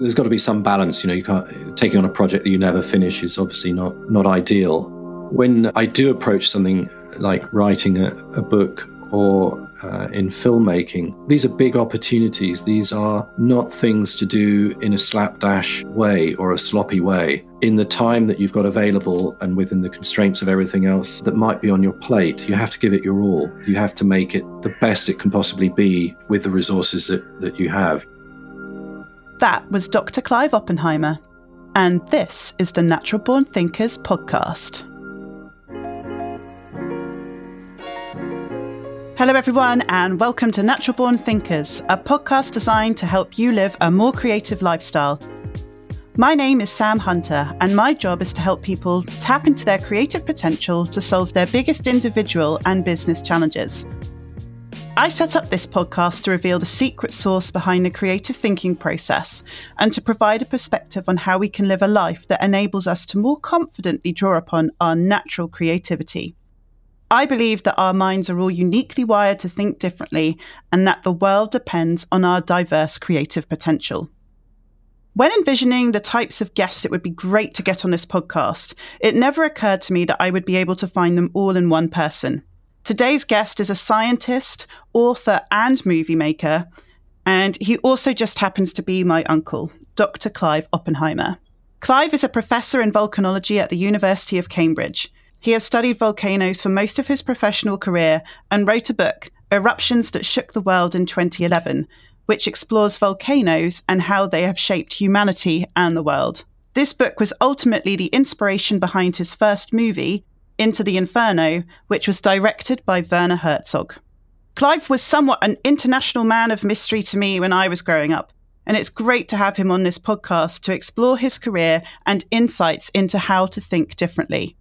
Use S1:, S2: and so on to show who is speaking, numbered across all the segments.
S1: there's got to be some balance. You know, you can't taking on a project that you never finish is obviously not not ideal. When I do approach something like writing a, a book or uh, in filmmaking, these are big opportunities. These are not things to do in a slapdash way or a sloppy way. In the time that you've got available and within the constraints of everything else that might be on your plate, you have to give it your all. You have to make it the best it can possibly be with the resources that, that you have.
S2: That was Dr. Clive Oppenheimer, and this is the Natural Born Thinkers podcast. Hello, everyone, and welcome to Natural Born Thinkers, a podcast designed to help you live a more creative lifestyle. My name is Sam Hunter, and my job is to help people tap into their creative potential to solve their biggest individual and business challenges. I set up this podcast to reveal the secret source behind the creative thinking process and to provide a perspective on how we can live a life that enables us to more confidently draw upon our natural creativity. I believe that our minds are all uniquely wired to think differently and that the world depends on our diverse creative potential. When envisioning the types of guests it would be great to get on this podcast, it never occurred to me that I would be able to find them all in one person. Today's guest is a scientist, author, and movie maker, and he also just happens to be my uncle, Dr. Clive Oppenheimer. Clive is a professor in volcanology at the University of Cambridge. He has studied volcanoes for most of his professional career and wrote a book, Eruptions That Shook the World in 2011, which explores volcanoes and how they have shaped humanity and the world. This book was ultimately the inspiration behind his first movie, Into the Inferno, which was directed by Werner Herzog. Clive was somewhat an international man of mystery to me when I was growing up, and it's great to have him on this podcast to explore his career and insights into how to think differently.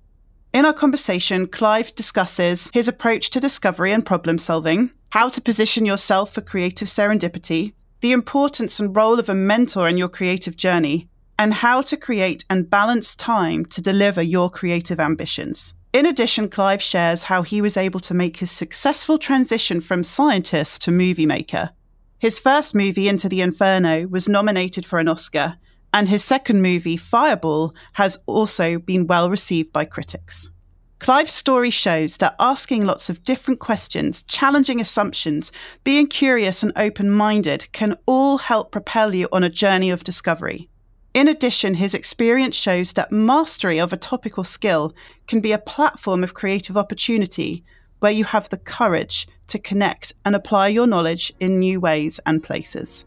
S2: In our conversation, Clive discusses his approach to discovery and problem solving, how to position yourself for creative serendipity, the importance and role of a mentor in your creative journey, and how to create and balance time to deliver your creative ambitions. In addition, Clive shares how he was able to make his successful transition from scientist to movie maker. His first movie, Into the Inferno, was nominated for an Oscar, and his second movie, Fireball, has also been well received by critics. Clive's story shows that asking lots of different questions, challenging assumptions, being curious and open minded can all help propel you on a journey of discovery. In addition, his experience shows that mastery of a topical skill can be a platform of creative opportunity where you have the courage to connect and apply your knowledge in new ways and places.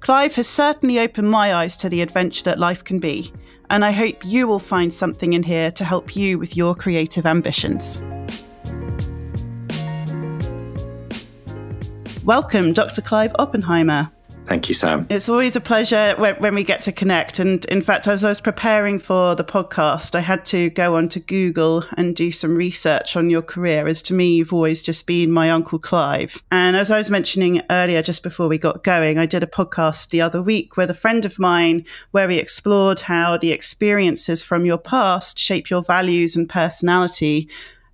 S2: Clive has certainly opened my eyes to the adventure that life can be, and I hope you will find something in here to help you with your creative ambitions. Welcome, Dr. Clive Oppenheimer.
S1: Thank you, Sam.
S2: It's always a pleasure when, when, we get to connect. And in fact, as I was preparing for the podcast, I had to go onto Google and do some research on your career. As to me, you've always just been my Uncle Clive. And as I was mentioning earlier, just before we got going, I did a podcast the other week with a friend of mine where we explored how the experiences from your past shape your values and personality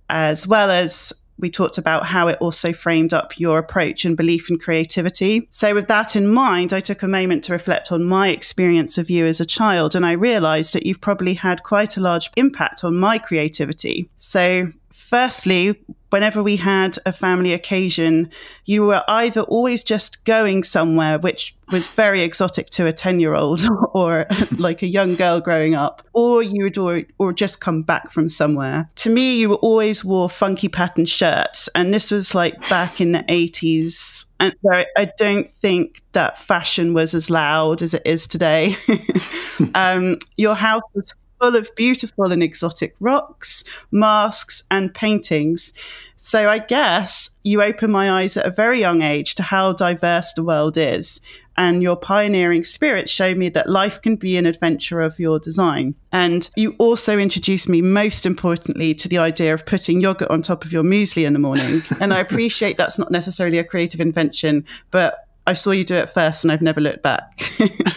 S2: as well as we talked about how it also framed up your approach and belief in creativity. So, with that in mind, I took a moment to reflect on my experience of you as a child, and I realized that you've probably had quite a large impact on my creativity. So, firstly, whenever we had a family occasion, you were either always just going somewhere, which was very exotic to a 10 year old or like a young girl growing up, or you would or, or just come back from somewhere. To me, you always wore funky patterned shirts. And this was like back in the 80s. And I don't think that fashion was as loud as it is today. um, your house was full of beautiful and exotic rocks, masks, and paintings. So I guess you opened my eyes at a very young age to how diverse the world is. And your pioneering spirit showed me that life can be an adventure of your design. And you also introduced me, most importantly, to the idea of putting yogurt on top of your muesli in the morning. and I appreciate that's not necessarily a creative invention, but I saw you do it first and I've never looked back.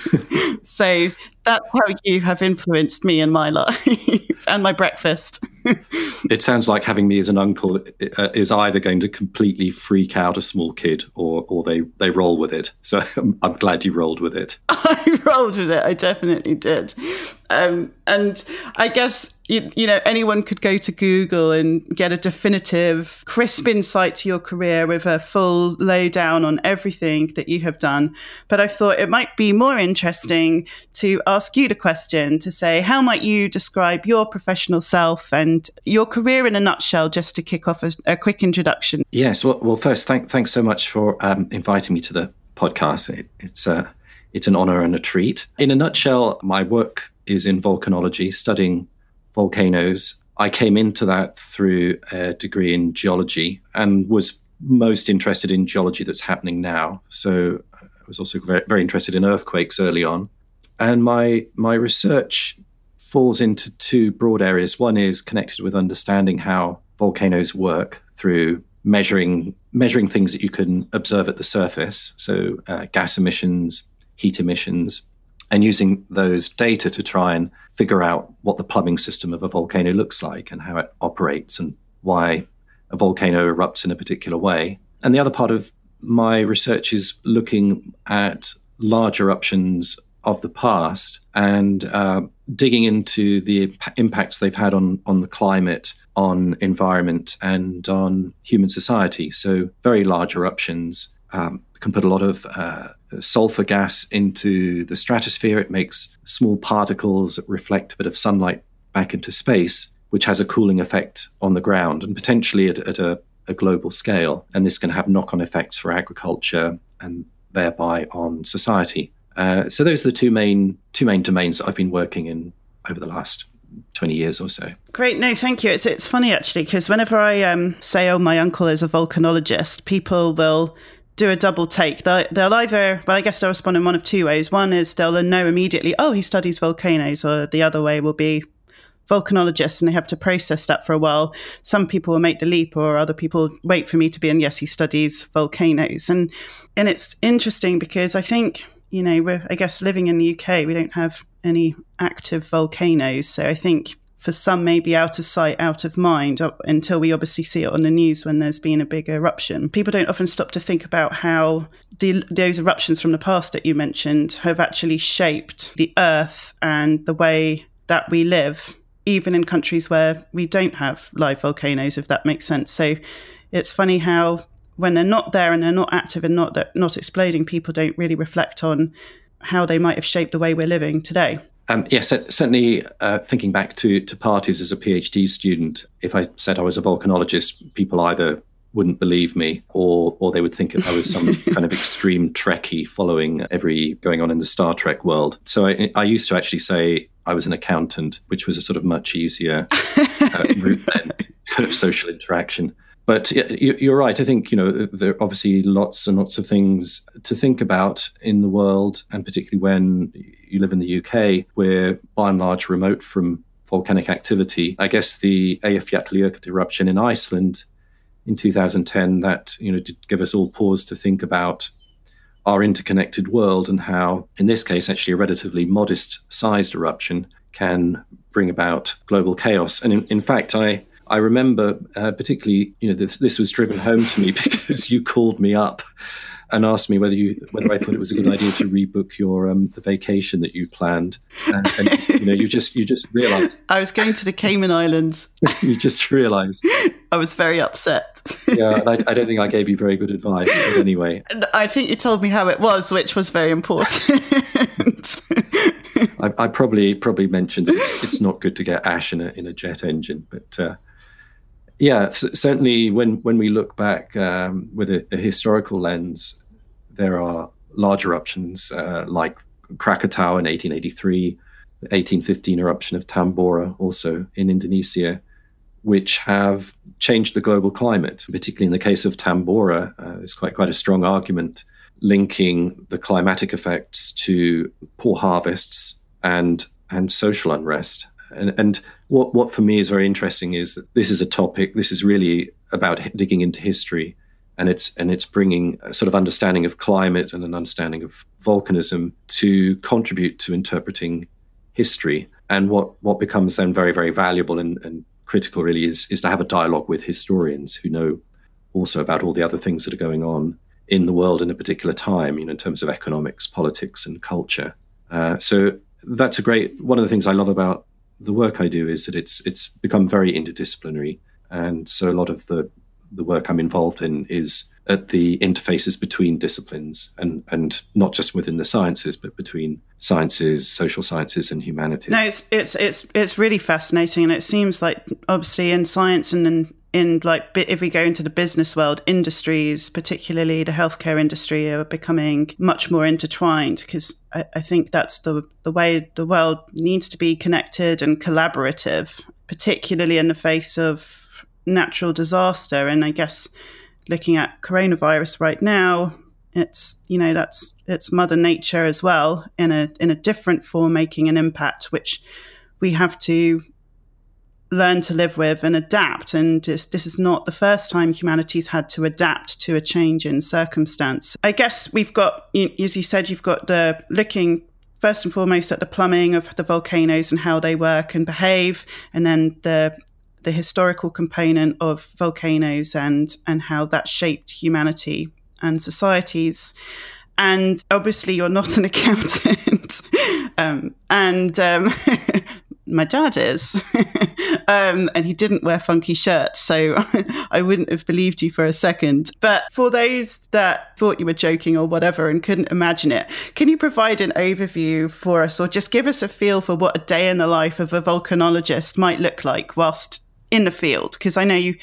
S2: so that's how you have influenced me in my life and my breakfast.
S1: it sounds like having me as an uncle uh, is either going to completely freak out a small kid or, or they, they roll with it. So I'm, I'm glad you rolled with it.
S2: I rolled with it. I definitely did. Um, and I guess you, you, know anyone could go to Google and get a definitive, crisp insight to your career with a full lowdown on everything that you have done. But I thought it might be more interesting to ask you the question to say how might you describe your professional self and your career in a nutshell, just to kick off a, a quick introduction.
S1: Yes. Well, well first, thank, thanks so much for um, inviting me to the podcast. It, it's a it's an honor and a treat. In a nutshell, my work is in volcanology, studying volcanoes. I came into that through a degree in geology and was most interested in geology that's happening now. So I was also very, very interested in earthquakes early on. And my my research falls into two broad areas. One is connected with understanding how volcanoes work through measuring measuring things that you can observe at the surface, so uh, gas emissions, heat emissions, and using those data to try and figure out what the plumbing system of a volcano looks like and how it operates and why a volcano erupts in a particular way. And the other part of my research is looking at large eruptions of the past and uh, digging into the impacts they've had on, on the climate, on environment, and on human society. So, very large eruptions um, can put a lot of uh, sulfur gas into the stratosphere. It makes small particles that reflect a bit of sunlight back into space, which has a cooling effect on the ground and potentially at, at a, a global scale. And this can have knock on effects for agriculture and thereby on society. Uh, so those are the two main two main domains I've been working in over the last 20 years or so.
S2: Great. No, thank you. It's, it's funny actually, because whenever I um, say, oh, my uncle is a volcanologist, people will do a double take. They'll, they'll, either, well, I guess they'll respond in one of two ways. One is they'll know immediately, oh, he studies volcanoes, or the other way will be volcanologist and they have to process that for a while. Some people will make the leap, or other people wait for me to be in, yes, he studies volcanoes. And, and it's interesting because I think you know, we're, I guess living in the UK, we don't have any active volcanoes. So I think for some, maybe out of sight, out of mind, until we obviously see it on the news when there's been a big eruption. People don't often stop to think about how the, those eruptions from the past that you mentioned have actually shaped the earth and the way that we live, even in countries where we don't have live volcanoes, if that makes sense. So it's funny how when they're not there and they're not active and not not exploding, people don't really reflect on how they might have shaped the way we're living today.
S1: Um, yes, certainly. Uh, thinking back to to parties as a PhD student, if I said I was a volcanologist, people either wouldn't believe me, or or they would think I was some kind of extreme Trekkie following every going on in the Star Trek world. So I, I used to actually say I was an accountant, which was a sort of much easier uh, route then, kind of social interaction but you're right. I think you know there are obviously lots and lots of things to think about in the world, and particularly when you live in the UK, we're by and large remote from volcanic activity. I guess the Eyjafjallajökull eruption in Iceland in 2010 that you know did give us all pause to think about our interconnected world and how, in this case, actually a relatively modest sized eruption can bring about global chaos. And in, in fact, I I remember uh, particularly, you know, this, this was driven home to me because you called me up and asked me whether you whether I thought it was a good idea to rebook your um, the vacation that you planned. And, and you know, you just you just realised
S2: I was going to the Cayman Islands.
S1: you just realised
S2: I was very upset.
S1: yeah, I, I, don't think I gave you very good advice, but anyway,
S2: I think you told me how it was, which was very important.
S1: I, I, probably probably mentioned that it's, it's not good to get ash in a in a jet engine, but. Uh, yeah, certainly when, when we look back um, with a, a, historical lens, there are large eruptions uh, like Krakatoa in 1883, the 1815 eruption of Tambora, also in Indonesia, which have changed the global climate. Particularly in the case of Tambora, uh, there's quite quite a strong argument linking the climatic effects to poor harvests and and social unrest. And, and what, what for me is very interesting is that this is a topic, this is really about digging into history and it's and it's bringing a sort of understanding of climate and an understanding of volcanism to contribute to interpreting history. And what what becomes then very very valuable and, and critical really is is to have a dialogue with historians who know also about all the other things that are going on in the world in a particular time, you know, in terms of economics, politics, and culture. Uh, so that's a great one of the things I love about the work I do is that it's it's become very interdisciplinary, and so a lot of the the work I'm involved in is at the interfaces between disciplines and and not just within the sciences but between sciences social sciences and humanities.
S2: No it's it's it's, it's really fascinating. And it seems like obviously in science and in in like if we go into the business world industries particularly the healthcare industry are becoming much more intertwined because I, I think that's the the way the world needs to be connected and collaborative particularly in the face of natural disaster. And i guess looking at coronavirus right now, it's you know that's it's mother nature as well in a in a different form making an impact which we have to learn to live with and adapt and this, this is not the first time humanity's had to adapt to a change in circumstance i guess we've got as you said you've got the looking first and foremost at the plumbing of the volcanoes and how they work and behave and then the the historical component of volcanoes and and how that shaped humanity and societies. And obviously, you're not an accountant, um, and um, my dad is, um, and he didn't wear funky shirts, so I wouldn't have believed you for a second. But for those that thought you were joking or whatever and couldn't imagine it, can you provide an overview for us, or just give us a feel for what a day in the life of a volcanologist might look like whilst in the field? Because I know you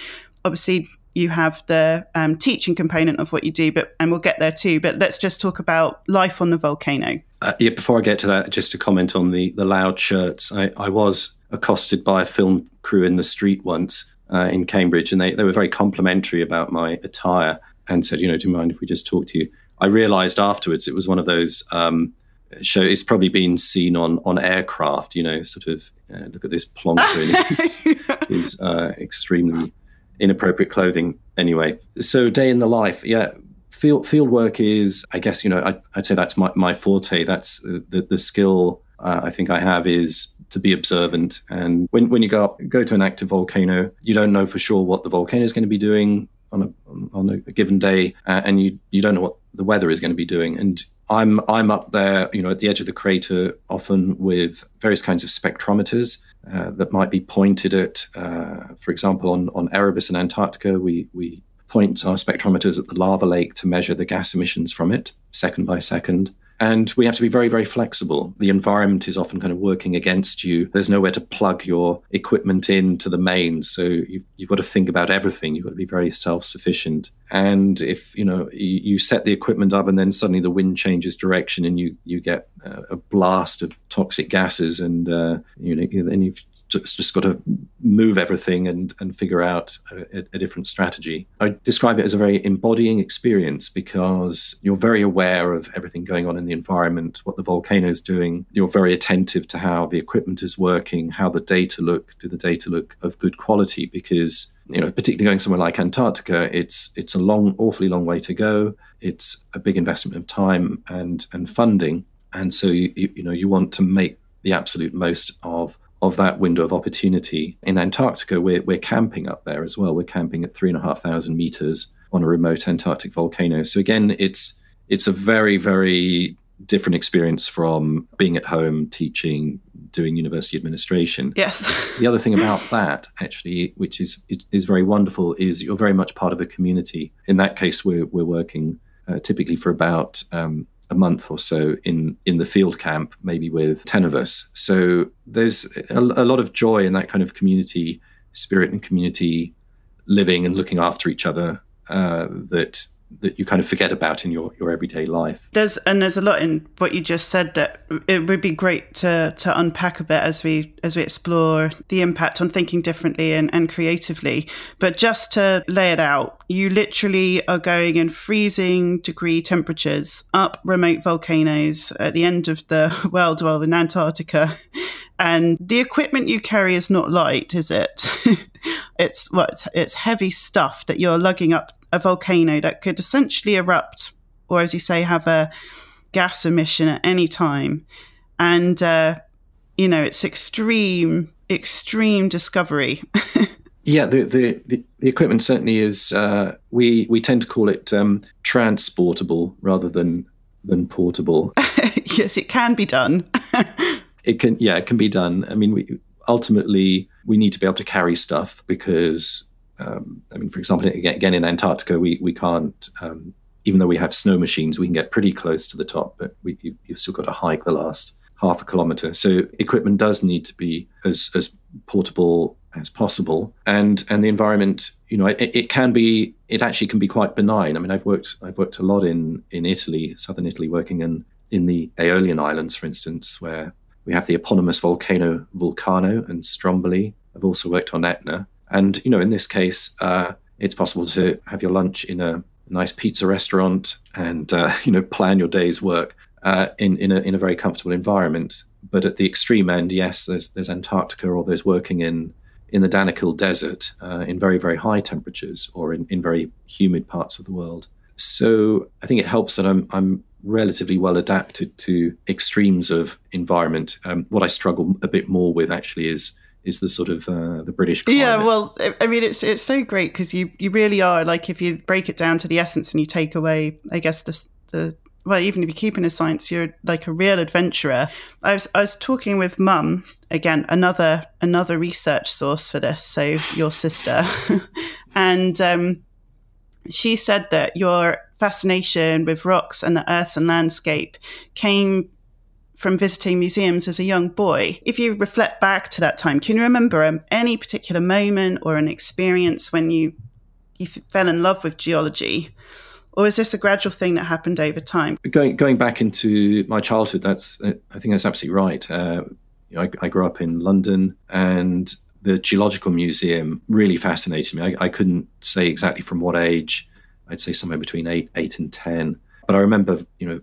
S2: obviously you have the um, teaching component of what you do, but and we'll get there too. But let's just talk about life on the volcano.
S1: Uh, yeah, before I get to that, just to comment on the the loud shirts, I, I was accosted by a film crew in the street once uh, in Cambridge, and they, they were very complimentary about my attire and said, you know, do you mind if we just talk to you? I realised afterwards it was one of those um, show it's probably been seen on on aircraft you know sort of uh, look at this plonker in his, his uh, extremely inappropriate clothing anyway so day in the life yeah field field work is i guess you know I, would say that's my, my forte that's the, the skill uh, i think i have is to be observant and when, when you go up go to an active volcano you don't know for sure what the volcano is going to be doing on a on a given day, uh, and you you don't know what the weather is going to be doing. And I'm I'm up there, you know, at the edge of the crater, often with various kinds of spectrometers uh, that might be pointed at. Uh, for example, on on Erebus in Antarctica, we we point our spectrometers at the lava lake to measure the gas emissions from it, second by second. And we have to be very, very flexible. The environment is often kind of working against you. There's nowhere to plug your equipment into the mains. So you've, you've got to think about everything. You've got to be very self sufficient. And if, you know, you, you, set the equipment up and then suddenly the wind changes direction and you, you get a blast of toxic gases and, uh, you know, then you've just, just got to move everything and, and figure out a, a, different strategy. I describe it as a very embodying experience because you're very aware of everything going on in the environment, what the volcano is doing. You're very attentive to how the equipment is working, how the data look. Do the data look of good quality? Because you know, particularly going somewhere like Antarctica, it's it's a long, awfully long way to go. It's a big investment of time and and funding, and so you you, you know you want to make the absolute most of of that window of opportunity. In Antarctica, we're, we're camping up there as well. We're camping at three and a half thousand meters on a remote Antarctic volcano. So again, it's it's a very very different experience from being at home teaching doing university administration
S2: yes
S1: the other thing about that actually which is is very wonderful is you're very much part of a community in that case we're, we're working uh, typically for about um, a month or so in in the field camp, maybe with ten of us. So there's a, a lot of joy in that kind of community spirit and community living and looking after each other uh, that that you kind of forget about in your, your everyday life.
S2: There's and there's a lot in what you just said that it would be great to to unpack a bit as we as we explore the impact on thinking differently and, and creatively. But just to lay it out, you literally are going in freezing degree temperatures up remote volcanoes at the end of the world, well in Antarctica. And the equipment you carry is not light, is it? it's what it's, it's heavy stuff that you're lugging up a volcano that could essentially erupt, or as you say, have a gas emission at any time. And, uh, you know, it's extreme, extreme discovery.
S1: yeah, the, the, the, equipment certainly is, uh, we, we tend to call it um, transportable rather than than portable.
S2: yes, it can be done.
S1: it can, yeah, it can be done. I mean, we, ultimately, we need to be able to carry stuff because, um, I mean, for example, again in Antarctica, we we can't. Um, even though we have snow machines, we can get pretty close to the top, but we, you, you've still got to hike the last half a kilometer. So equipment does need to be as as portable as possible and and the environment you know it, it, can be it actually can be quite benign i mean i've worked i've worked a lot in in italy southern italy working in in the aeolian islands for instance where we have the eponymous volcano vulcano and stromboli i've also worked on etna and you know in this case uh, it's possible to have your lunch in a nice pizza restaurant and uh, you know plan your day's work uh, in in a, in a very comfortable environment but at the extreme end yes there's there's antarctica or there's working in in the Danakil Desert uh, in very, very high temperatures or in, in very humid parts of the world. So I think it helps that I'm, I'm relatively well adapted to extremes of environment. Um, what I struggle a bit more with actually is is the sort of uh, the British climate.
S2: Yeah, well, I mean, it's it's so great because you you really are like if you break it down to the essence and you take away, I guess the the well, even if you keep in a science, you're like a real adventurer. I was I was talking with mum again, another another research source for this. So your sister, and um, she said that your fascination with rocks and the earth and landscape came from visiting museums as a young boy. If you reflect back to that time, can you remember um, any particular moment or an experience when you you fell in love with geology? or is this a gradual thing that happened over time?
S1: Going going back into my childhood, that's I think that's absolutely right. Uh, you know, I, I, grew up in London, and the Geological Museum really fascinated me. I, I, couldn't say exactly from what age. I'd say somewhere between eight eight and ten. But I remember, you know,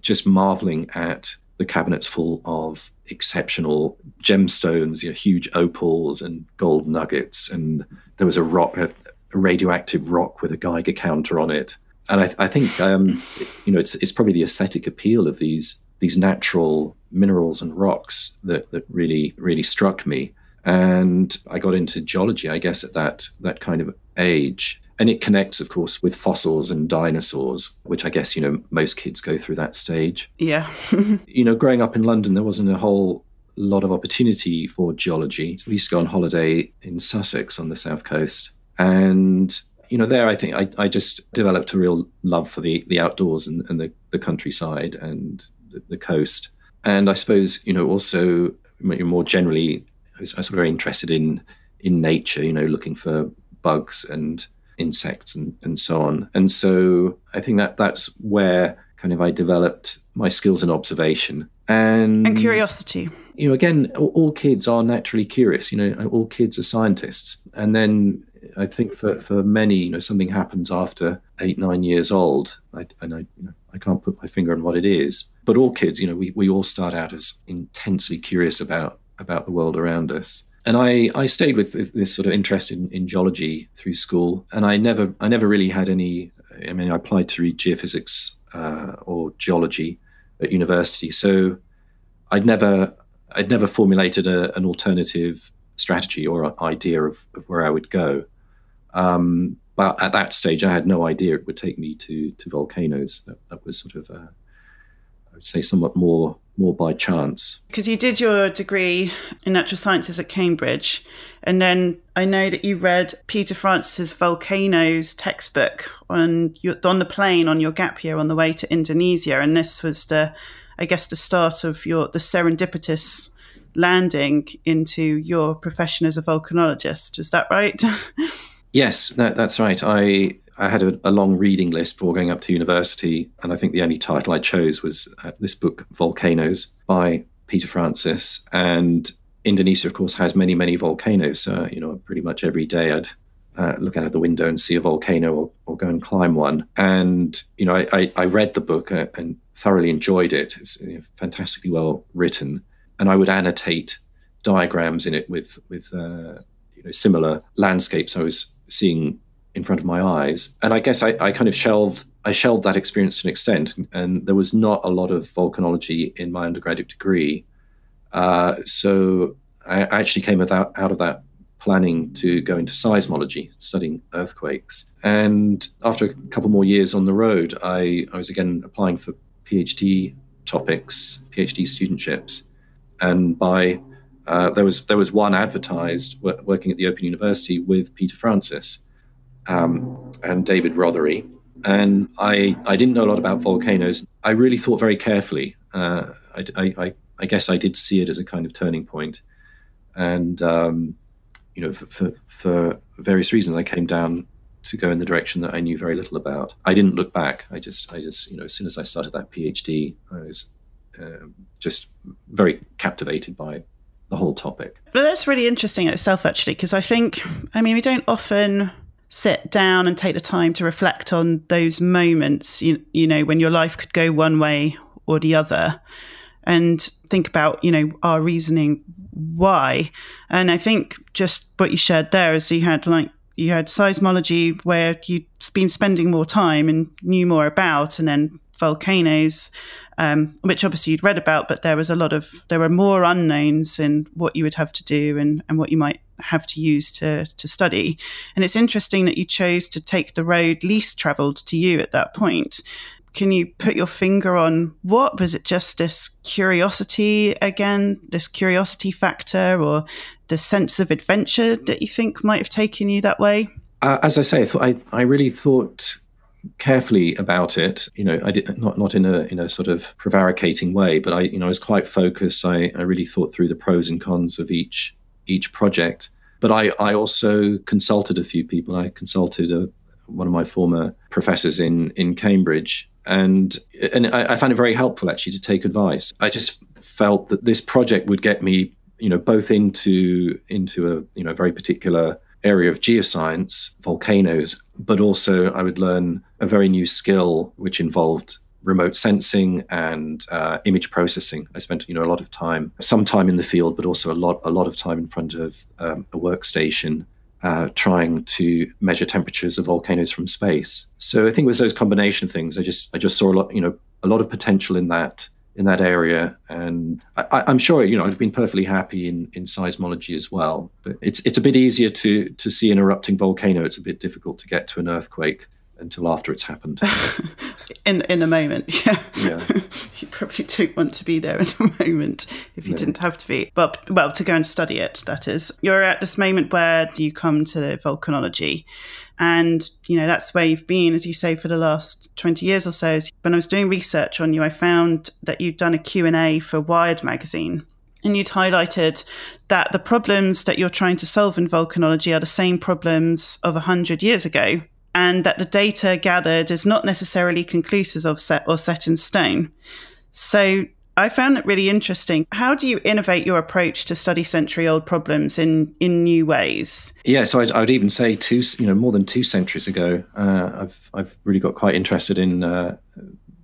S1: just marveling at the cabinets full of exceptional gemstones, you know, huge opals and gold nuggets, and there was a rock, a, radioactive rock with a Geiger counter on it and I, I think um, you know it's it's probably the aesthetic appeal of these these natural minerals and rocks that that really really struck me. And I got into geology, I guess, at that that kind of age. And it connects, of course, with fossils and dinosaurs, which I guess you know most kids go through that stage.
S2: Yeah.
S1: you know, growing up in London, there wasn't a whole lot of opportunity for geology. We used to go on holiday in Sussex on the south coast, and you know, there I think I, I just developed a real love for the the outdoors and, and the, the countryside and the, the, coast. And I suppose, you know, also more generally, I was, I was very interested in in nature, you know, looking for bugs and insects and, and so on. And so I think that that's where kind of I developed my skills in observation and
S2: and curiosity.
S1: You know, again, all, all kids are naturally curious. You know, all kids are scientists, and then I think for, for many, you know, something happens after eight, nine years old, I, and I, you know, I can't put my finger on what it is. But all kids, you know, we, we all start out as intensely curious about about the world around us. And I, I stayed with this sort of interest in, in geology through school, and I never I never really had any. I mean, I applied to read geophysics uh, or geology at university, so I'd never I'd never formulated a, an alternative strategy or idea of, of where I would go. Um, but at that stage, I had no idea it would take me to to volcanoes. That, that was sort of, uh, I would say, somewhat more more by chance.
S2: Because you did your degree in natural sciences at Cambridge, and then I know that you read Peter Francis's Volcanoes textbook on your, on the plane on your gap year on the way to Indonesia, and this was the, I guess, the start of your the serendipitous landing into your profession as a volcanologist. Is that right?
S1: Yes, that, that's right. I I had a, a, long reading list before going up to university, and I think the only title I chose was uh, this book, Volcanoes, by Peter Francis. And Indonesia, of course, has many, many volcanoes. Uh, you know, pretty much every day I'd uh, look out of the window and see a volcano or, or go and climb one. And, you know, I, I, I read the book uh, and thoroughly enjoyed it. It's you know, fantastically well written. And I would annotate diagrams in it with, with uh, you know, similar landscapes I was seeing in front of my eyes. And I guess I, I, kind of shelved I shelved that experience to an extent, and there was not a lot of volcanology in my undergraduate degree. Uh, so I actually came out, out of that planning to go into seismology, studying earthquakes. And after a couple more years on the road, I, I was again applying for PhD topics, PhD studentships, and by uh, there was there was one advertised working at the Open University with Peter Francis um, and David Rothery, and I I didn't know a lot about volcanoes. I really thought very carefully. Uh, I, I, I, guess I did see it as a kind of turning point, and um, you know for, for various reasons I came down to go in the direction that I knew very little about. I didn't look back. I just I just you know as soon as I started that PhD, I was uh, just very captivated by the whole topic.
S2: But that's really interesting itself, actually, because I think, I mean, we don't often sit down and take the time to reflect on those moments, you, you know, when your life could go one way or the other and think about, you know, our reasoning why. And I think just what you shared there is you had like, you had seismology where you'd been spending more time and knew more about, and then volcanoes, um, which obviously you'd read about, but there was a lot of there were more unknowns in what you would have to do and, and what you might have to use to to study. And it's interesting that you chose to take the road least travelled to you at that point. Can you put your finger on what was it? Just this curiosity again, this curiosity factor, or the sense of adventure that you think might have taken you that way?
S1: Uh, as I say, I, I really thought carefully about it. You know, I did not not in a in a sort of prevaricating way, but I you know I was quite focused. I, I really thought through the pros and cons of each each project. But I I also consulted a few people. I consulted a, one of my former professors in in Cambridge, and and I, I found it very helpful actually to take advice. I just felt that this project would get me you know both into into a you know very particular area of geoscience, volcanoes, but also I would learn a very new skill which involved remote sensing and uh, image processing. I spent you know a lot of time, some time in the field, but also a lot a lot of time in front of um, a workstation. Uh, trying to measure temperatures of volcanoes from space. So I think it was those combination things. I just I just saw a lot, you know, a lot of potential in that in that area. And I, am sure, you know, I've been perfectly happy in, in seismology as well. But it's it's a bit easier to to see an erupting volcano. It's a bit difficult to get to an earthquake until after it's happened.
S2: in in a moment, yeah. Yeah. you probably don't want to be there in a moment if you no. didn't have to be. But well, to go and study it, that is. You're at this moment where you come to volcanology. And, you know, that's where you've been, as you say, for the last 20 years or so. When I was doing research on you, I found that you'd done a Q&A for Wired magazine and you'd highlighted that the problems that you're trying to solve in volcanology are the same problems of 100 years ago and that the data gathered is not necessarily conclusive of set or set in stone. So I found it really interesting. How do you innovate your approach to study century old problems in, in new ways?
S1: Yeah, so I'd, I'd, even say two, you know, more than two centuries ago, uh, I've I've really got quite interested in uh,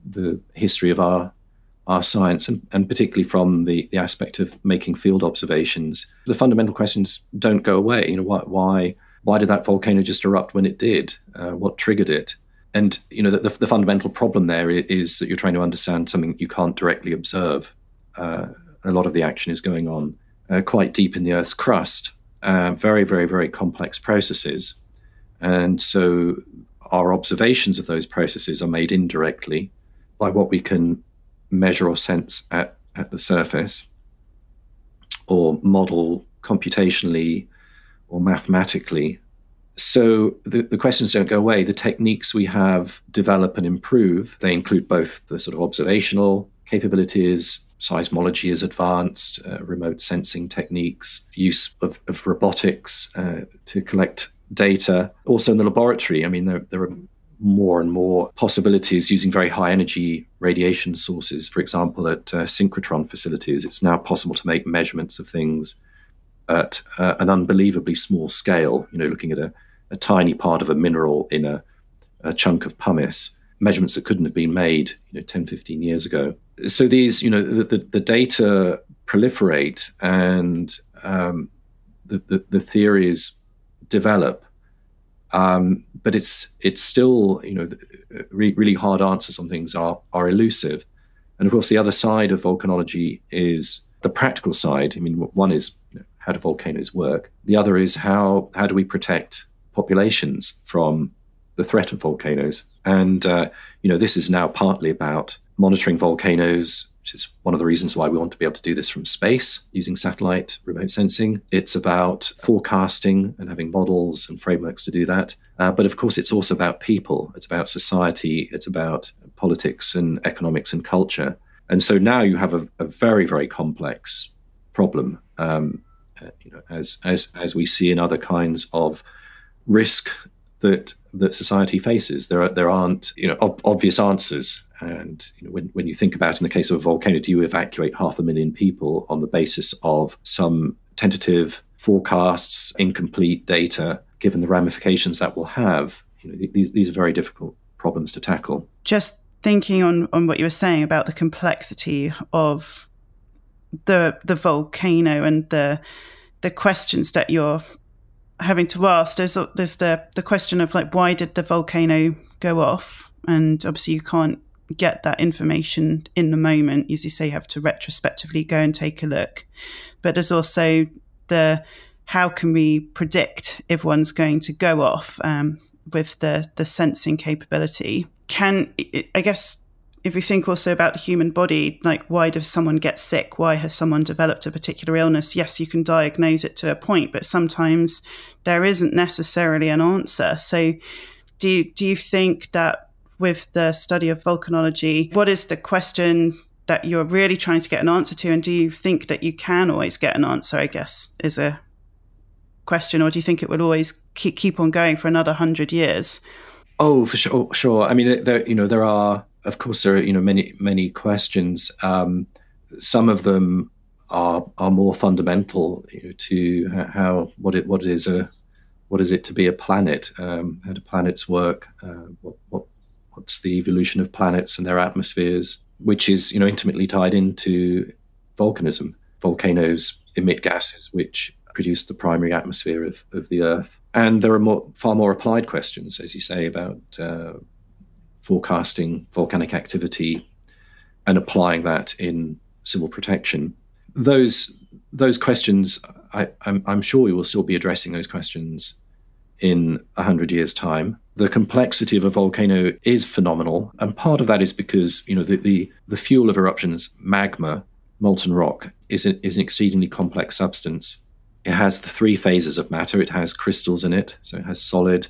S1: the history of our our science, and, and particularly from the, the aspect of making field observations. The fundamental questions don't go away. You know, why why why did that volcano just erupt when it did? Uh, what triggered it? And you know, the, the, fundamental problem there is that you're trying to understand something you can't directly observe. Uh, a lot of the action is going on uh, quite deep in the Earth's crust. Uh, very, very, very complex processes, and so our observations of those processes are made indirectly by what we can measure or sense at, at the surface, or model computationally or mathematically. So the, the questions don't go away. The techniques we have develop and improve. They include both the sort of observational capabilities, seismology is advanced, uh, remote sensing techniques, use of, of robotics uh, to collect data. Also in the laboratory, I mean, there, there are more and more possibilities using very high energy radiation sources. For example, at uh, synchrotron facilities, it's now possible to make measurements of things at uh, an unbelievably small scale, you know, looking at a, a tiny part of a mineral in a, a, chunk of pumice, measurements that couldn't have been made, you know, 10, 15 years ago. So these, you know, the, the, the data proliferate and um, the, the, the, theories develop. Um, but it's it's still you know re- really hard answers on things are are elusive, and of course the other side of volcanology is the practical side. I mean, one is you know, how do volcanoes work? The other is how how do we protect populations from the threat of volcanoes? And uh, you know, this is now partly about monitoring volcanoes, which is one of the reasons why we want to be able to do this from space using satellite remote sensing. It's about forecasting and having models and frameworks to do that. Uh, but of course, it's also about people, it's about society, it's about politics and economics and culture. And so now you have a, a very, very complex problem, um, uh, you know, as, as, as we see in other kinds of risk that that society faces. There are, there aren't you know ob- obvious answers and you know, when, when you think about in the case of a volcano, do you evacuate half a million people on the basis of some tentative forecasts, incomplete data, given the ramifications that will have? You know, these, these are very difficult problems to tackle.
S2: Just thinking on, on what you were saying about the complexity of the the volcano and the the questions that you're having to ask, there's there's the the question of like why did the volcano go off? And obviously you can't get that information in the moment. As you say, you have to retrospectively go and take a look. But there's also the how can we predict if one's going to go off um, with the the sensing capability? Can I guess if we think also about the human body, like why does someone get sick? Why has someone developed a particular illness? Yes, you can diagnose it to a point, but sometimes there isn't necessarily an answer. So, do you, do you think that with the study of volcanology. What is the question that you're really trying to get an answer to? And do you think that you can always get an answer, I guess, is a question, or do you think it will always keep, keep on going for another hundred years?
S1: Oh, for sure, sure. I mean, there, you know, there are, of course, there are, you know, many, many questions. Um, some of them are are more fundamental you know, to how what it what is a what is it to be a planet? Um, how do planets work? Uh, what, what what's the evolution of planets and their atmospheres, which is you know intimately tied into volcanism. Volcanoes emit gases which produce the primary atmosphere of, of the Earth. And there are more, far more applied questions, as you say, about uh, forecasting volcanic activity and applying that in civil protection. Those those questions, I, am sure we will still be addressing those questions in 100 years' time. The complexity of a volcano is phenomenal, and part of that is because you know the, the, the fuel of eruptions, magma, molten rock, is, a, is an exceedingly complex substance. It has the three phases of matter. It has crystals in it, so it has solid,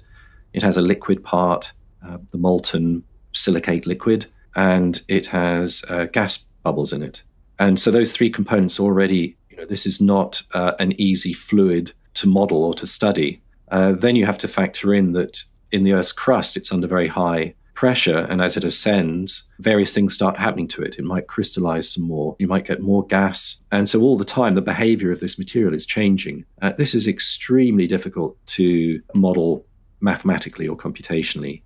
S1: it has a liquid part, uh, the molten silicate liquid, and it has uh, gas bubbles in it. And so those three components already, you know, this is not uh, an easy fluid to model or to study. Uh, then you have to factor in that in the Earth's crust, it's under very high pressure, and as it ascends, various things start happening to it. It might crystallize some more, you might get more gas. And so, all the time, the behavior of this material is changing. Uh, this is extremely difficult to model mathematically or computationally.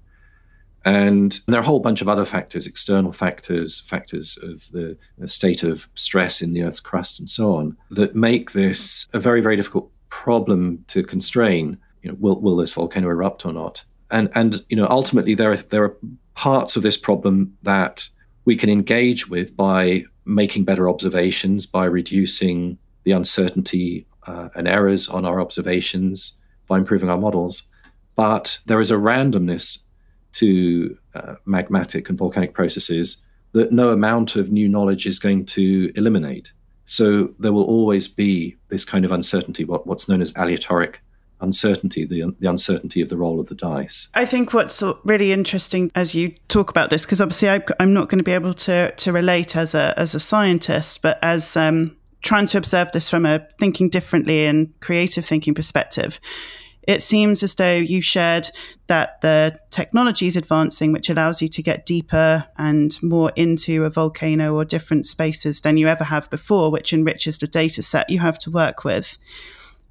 S1: And there are a whole bunch of other factors, external factors, factors of the state of stress in the Earth's crust, and so on, that make this a very, very difficult problem to constrain you know, will will this volcano erupt or not? And and you know, ultimately there are there are parts of this problem that we can engage with by making better observations, by reducing the uncertainty uh, and errors on our observations, by improving our models. But there is a randomness to uh, magmatic and volcanic processes that no amount of new knowledge is going to eliminate. So there will always be this kind of uncertainty, what, what's known as aleatoric uncertainty, the, the uncertainty of the roll of the dice.
S2: I think what's really interesting as you talk about this, because obviously I, am not going to be able to to relate as a as a scientist, but as um, trying to observe this from a thinking differently and creative thinking perspective. It seems as though you shared that the technology is advancing, which allows you to get deeper and more into a volcano or different spaces than you ever have before, which enriches the data set you have to work with.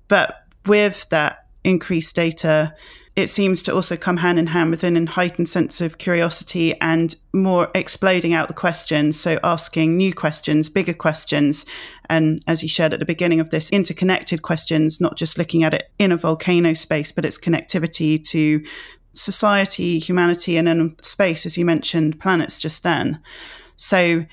S2: But with that increased data, it seems to also come hand in hand with an heightened sense of curiosity and more exploding out the questions. So, asking new questions, bigger questions, and as you shared at the beginning of this, interconnected questions, not just looking at it in a volcano space, but its connectivity to society, humanity, and then space, as you mentioned, planets just then. So,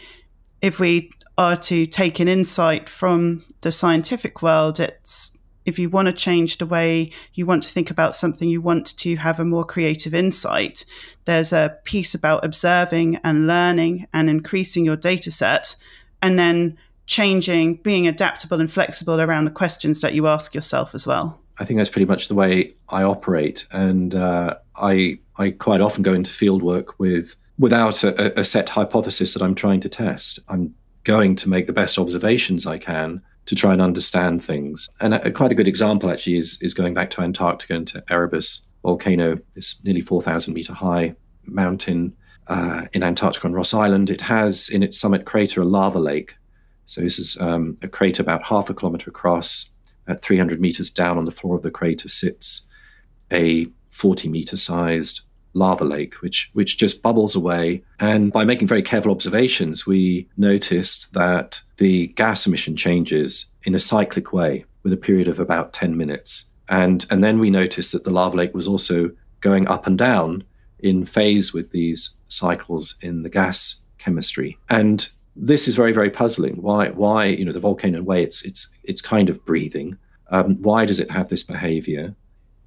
S2: if we are to take an insight from the scientific world, it's if you want to change the way you want to think about something, you want to have a more creative insight, there's a piece about observing and learning and increasing your data set, and then changing, being adaptable and flexible around the questions that you ask yourself as well.
S1: I think that's pretty much the way I operate, and uh, I I quite often go into field work with without a, a set hypothesis that I'm trying to test. I'm going to make the best observations I can to try and understand things. And a, quite a good example actually is is going back to Antarctica and to Erebus volcano, this nearly 4,000 meter high mountain uh, in Antarctica on Ross Island. It has in its summit crater a lava lake. So this is um, a crater about half a kilometer across. At 300 meters down on the floor of the crater sits a 40 meter sized lava lake, which which just bubbles away. And by making very careful observations, we noticed that the gas emission changes in a cyclic way with a period of about 10 minutes. And and then we noticed that the lava lake was also going up and down in phase with these cycles in the gas chemistry. And this is very very puzzling. Why why you know the volcano way it's it's it's kind of breathing. Um, why does it have this behavior?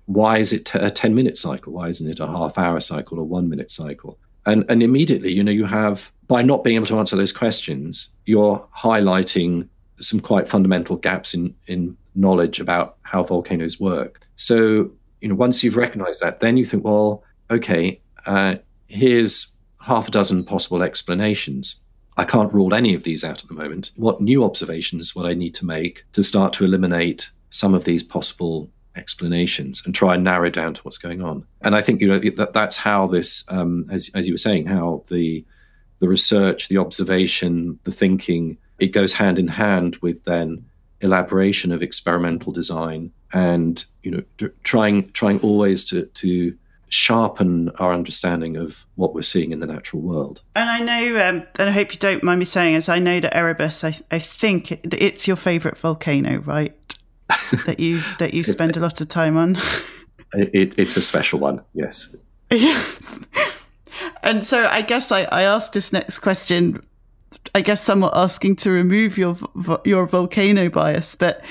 S1: Why is it a 10 minute cycle? Why isn't it a half hour cycle or one minute cycle? And, and immediately, you know, you have, by not being able to answer those questions, you're highlighting some quite fundamental gaps in, in knowledge about how volcanoes work. So, you know, once you've recognized that, then you think, well, okay, uh, here's half a dozen possible explanations. I can't rule any of these out at the moment. What new observations will I need to make to start to eliminate some of these possible explanations and try and narrow down to what's going on. And I think you know that that's how this, um, as as you were saying, how the the research, the observation, the thinking, it goes hand in hand with then elaboration of experimental design and you know trying trying always to to sharpen our understanding of what we're seeing in the natural world.
S2: And I know, um, and I hope you don't mind me saying, as I know that Erebus, I, I think it, it's your favourite volcano, right? that you that you spend a lot of time on.
S1: It, it's a special one, yes.
S2: Yes. And so I guess I, I asked this next question, I guess somewhat asking to remove your your volcano bias, but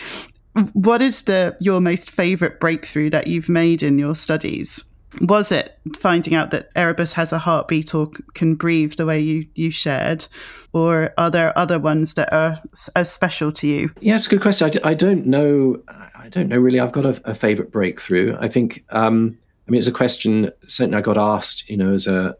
S2: what is the your most favorite breakthrough that you've made in your studies? Was it finding out that Erebus has a heartbeat or can breathe the way you, you shared? Or are there other ones that are as special to you?
S1: Yeah, it's a good question. I d- I don't know. I don't know really. I've got a, a favorite breakthrough. I think, um, I mean, it's a question certainly I got asked, you know, as a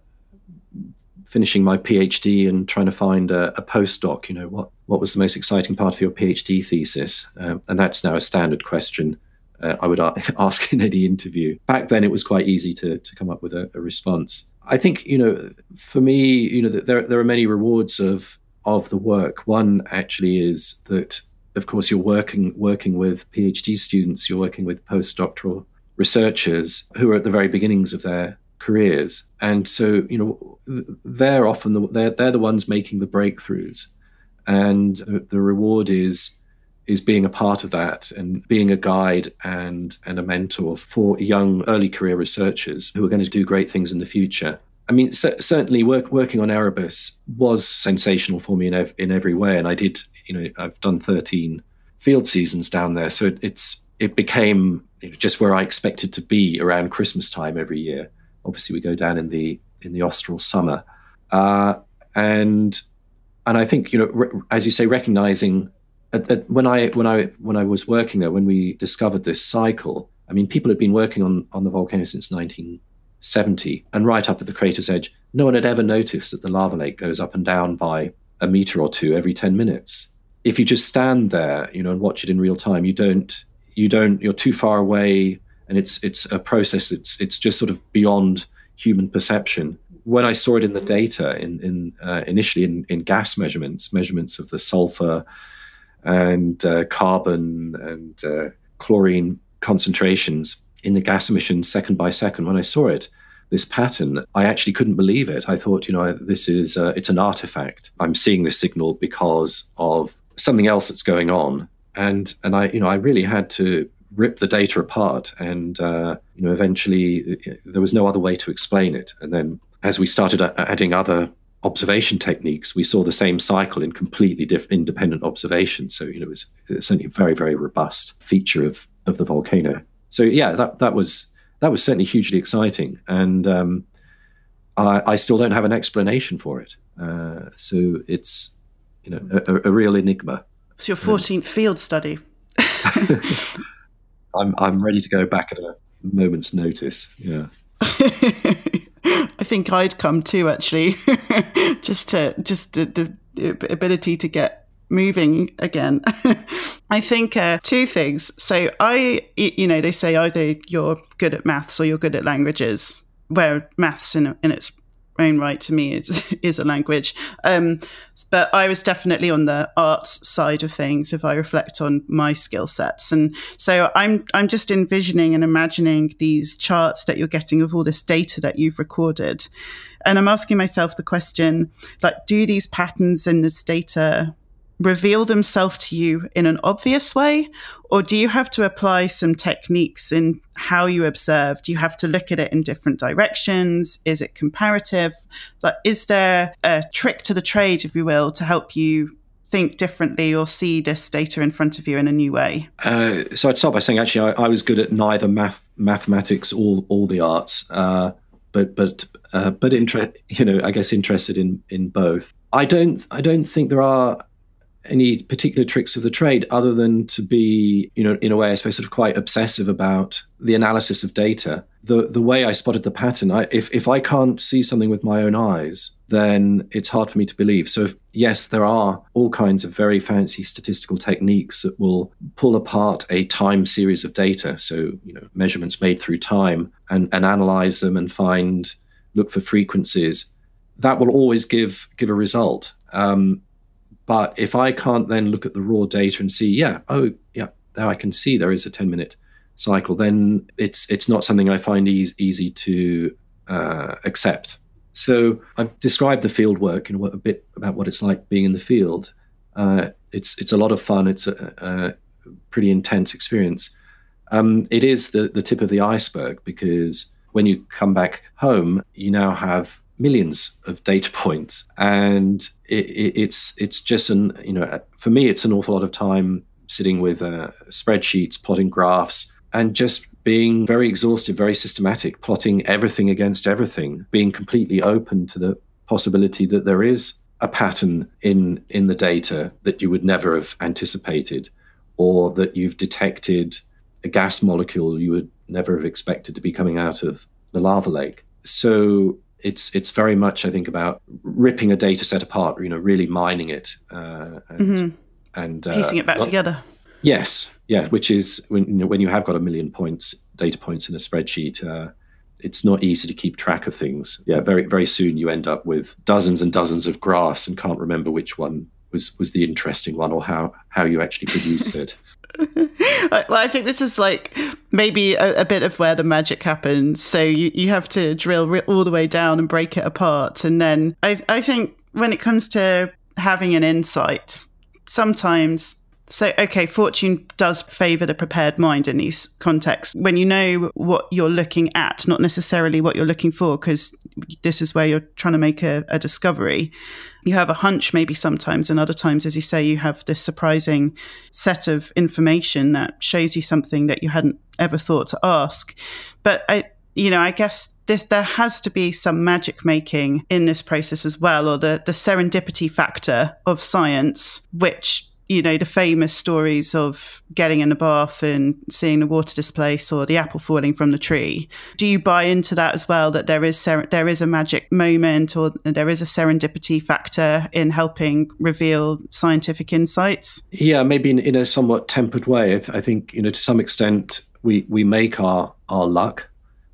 S1: finishing my PhD and trying to find a, a postdoc, you know, what, what was the most exciting part of your PhD thesis? Um, and that's now a standard question uh, I would ask in any interview. Back then, it was quite easy to, to come up with a, a response. I think, you know, for me, you know, there, there are many rewards of of the work. One actually is that, of course, you're working working with PhD students, you're working with postdoctoral researchers who are at the very beginnings of their careers, and so you know they're often the, they're they're the ones making the breakthroughs, and the, the reward is is being a part of that and being a guide and, and a mentor for young early career researchers who are going to do great things in the future. I mean, c- certainly work, working on Erebus was sensational for me in, ev- in every way. And I did, you know, I've done 13 field seasons down there. So it, it's, it became just where I expected to be around Christmas time every year. Obviously, we go down in the, in the austral summer. Uh, and, and I think, you know, re- as you say, recognizing at, at, when I when I when I was working there, when we discovered this cycle, I mean, people had been working on on the volcano since 1970, and right up at the crater's edge, no one had ever noticed that the lava lake goes up and down by a meter or two every 10 minutes. If you just stand there, you know, and watch it in real time, you don't you don't you're too far away, and it's it's a process. It's it's just sort of beyond human perception when I saw it in the data, in, in uh, initially in, in, gas measurements, measurements of the sulfur, and uh, carbon and uh, chlorine concentrations in the gas emissions second by second. When I saw it, this pattern, I actually couldn't believe it. I thought, you know, this is uh, it's an artifact. I'm seeing this signal because of something else that's going on, and and I, you know, I really had to rip the data apart, and uh, you know, eventually there was no other way to explain it. And then as we started adding other observation techniques, we saw the same cycle in completely diff- independent observations. So, you know, it was certainly a very, very robust feature of, of the volcano. So yeah, that that was that was certainly hugely exciting, and um, I, I, still don't have an explanation for it. Uh, so it's you know a, a real enigma.
S2: It's your fourteenth field study.
S1: I'm I'm ready to go back at a moment's notice. Yeah.
S2: Think I'd come too, actually, just to just the, the ability to get moving again. I think uh, two things. So I, you know, they say either you're good at maths or you're good at languages. Where maths in in its own right to me is is a language. Um, but I was definitely on the arts side of things if I reflect on my skill sets. And so I'm I'm just envisioning and imagining these charts that you're getting of all this data that you've recorded. And I'm asking myself the question like do these patterns in this data reveal themselves to you in an obvious way? Or do you have to apply some techniques in how you observe? Do you have to look at it in different directions? Is it comparative? Like, is there a trick to the trade, if you will, to help you think differently or see this data in front of you in a new way?
S1: Uh, so I'd start by saying actually I, I, was good at neither math, mathematics or all the arts, uh, but but uh, but inter- you know I guess interested in in both. I don't I don't think there are any particular tricks of the trade other than to be, you know, in a way, I suppose, sort of quite obsessive about the analysis of data. The the way I spotted the pattern, I, if if I can't see something with my own eyes, then it's hard for me to believe. So if, yes, there are all kinds of very fancy statistical techniques that will pull apart a time series of data. So you know, measurements made through time and and analyze them and find look for frequencies. That will always give give a result. Um, but if I can't then look at the raw data and see, yeah, oh, yeah, now I can see there is a 10 minute cycle, then it's it's not something I find easy, easy to uh, accept. So I've described the field work and a bit about what it's like being in the field. Uh, it's it's a lot of fun. It's a, a pretty intense experience. Um, it is the the tip of the iceberg because when you come back home, you now have millions of data points, and it, it, it's it's just an you know for me it's an awful lot of time sitting with uh, spreadsheets, plotting graphs, and just being very exhaustive, very systematic, plotting everything against everything, being completely open to the possibility that there is a pattern in in the data that you would never have anticipated, or that you've detected a gas molecule you would never have expected to be coming out of the lava lake. So it's it's very much I think about ripping a data set apart, you know, really mining it uh, and mm-hmm. and
S2: uh, piecing it back well, together.
S1: Yes, yeah, which is when you know, when you have got a million points data points in a spreadsheet. Uh, it's not easy to keep track of things. Yeah, very very soon you end up with dozens and dozens of graphs and can't remember which one was was the interesting one or how how you actually produced it.
S2: well, I think this is like maybe a, a, bit of where the magic happens. So you, you have to drill all the way down and break it apart. And then I, I think when it comes to having an insight, sometimes so, okay, fortune does favor the prepared mind in these contexts. When you know what you're looking at, not necessarily what you're looking for, because this is where you're trying to make a, a, discovery. You have a hunch, maybe sometimes, and other times, as you say, you have this surprising set of information that shows you something that you hadn't ever thought to ask. But I, you know, I guess this there has to be some magic making in this process as well, or the the serendipity factor of science, which you know, the famous stories of getting in a bath and seeing the water displace or the apple falling from the tree. Do you buy into that as well? That there is ser- there is a magic moment or there is a serendipity factor in helping reveal scientific insights?
S1: Yeah, maybe in, in a somewhat tempered way. I think you know to some extent we we make our our luck,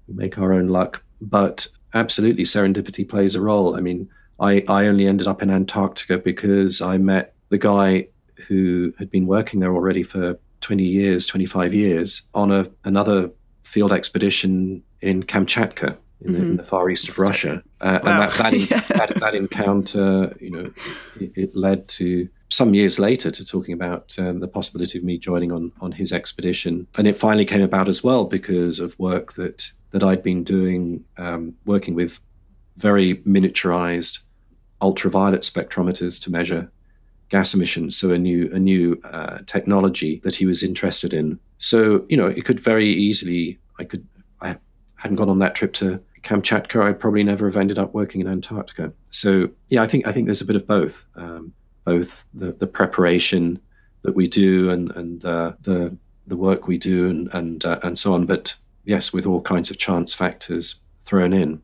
S1: we make our own luck, but absolutely serendipity plays a role. I mean, I I only ended up in Antarctica because I met the guy who had been working there already for 20 years, 25 years, on a, another field expedition in Kamchatka. In, mm-hmm. the, in mm-hmm. the, far east of Russia, uh, wow. and that that, yeah. that, that, encounter, you know, it, it, led to some years later to talking about um, the possibility of me joining on on his expedition, and it finally came about as well because of work that that I'd been doing, um, working with very miniaturized ultraviolet spectrometers to measure gas emissions, so a new a new uh, technology that he was interested in. So, you know, it could very easily, I could, I hadn't gone on that trip to Kamchatka, I'd probably never have ended up working in Antarctica. So, yeah, I think, I think there's a bit of both, um, both the, the preparation that we do and, and uh, the, the work we do and, and, uh, and so on. But yes, with all kinds of chance factors thrown in.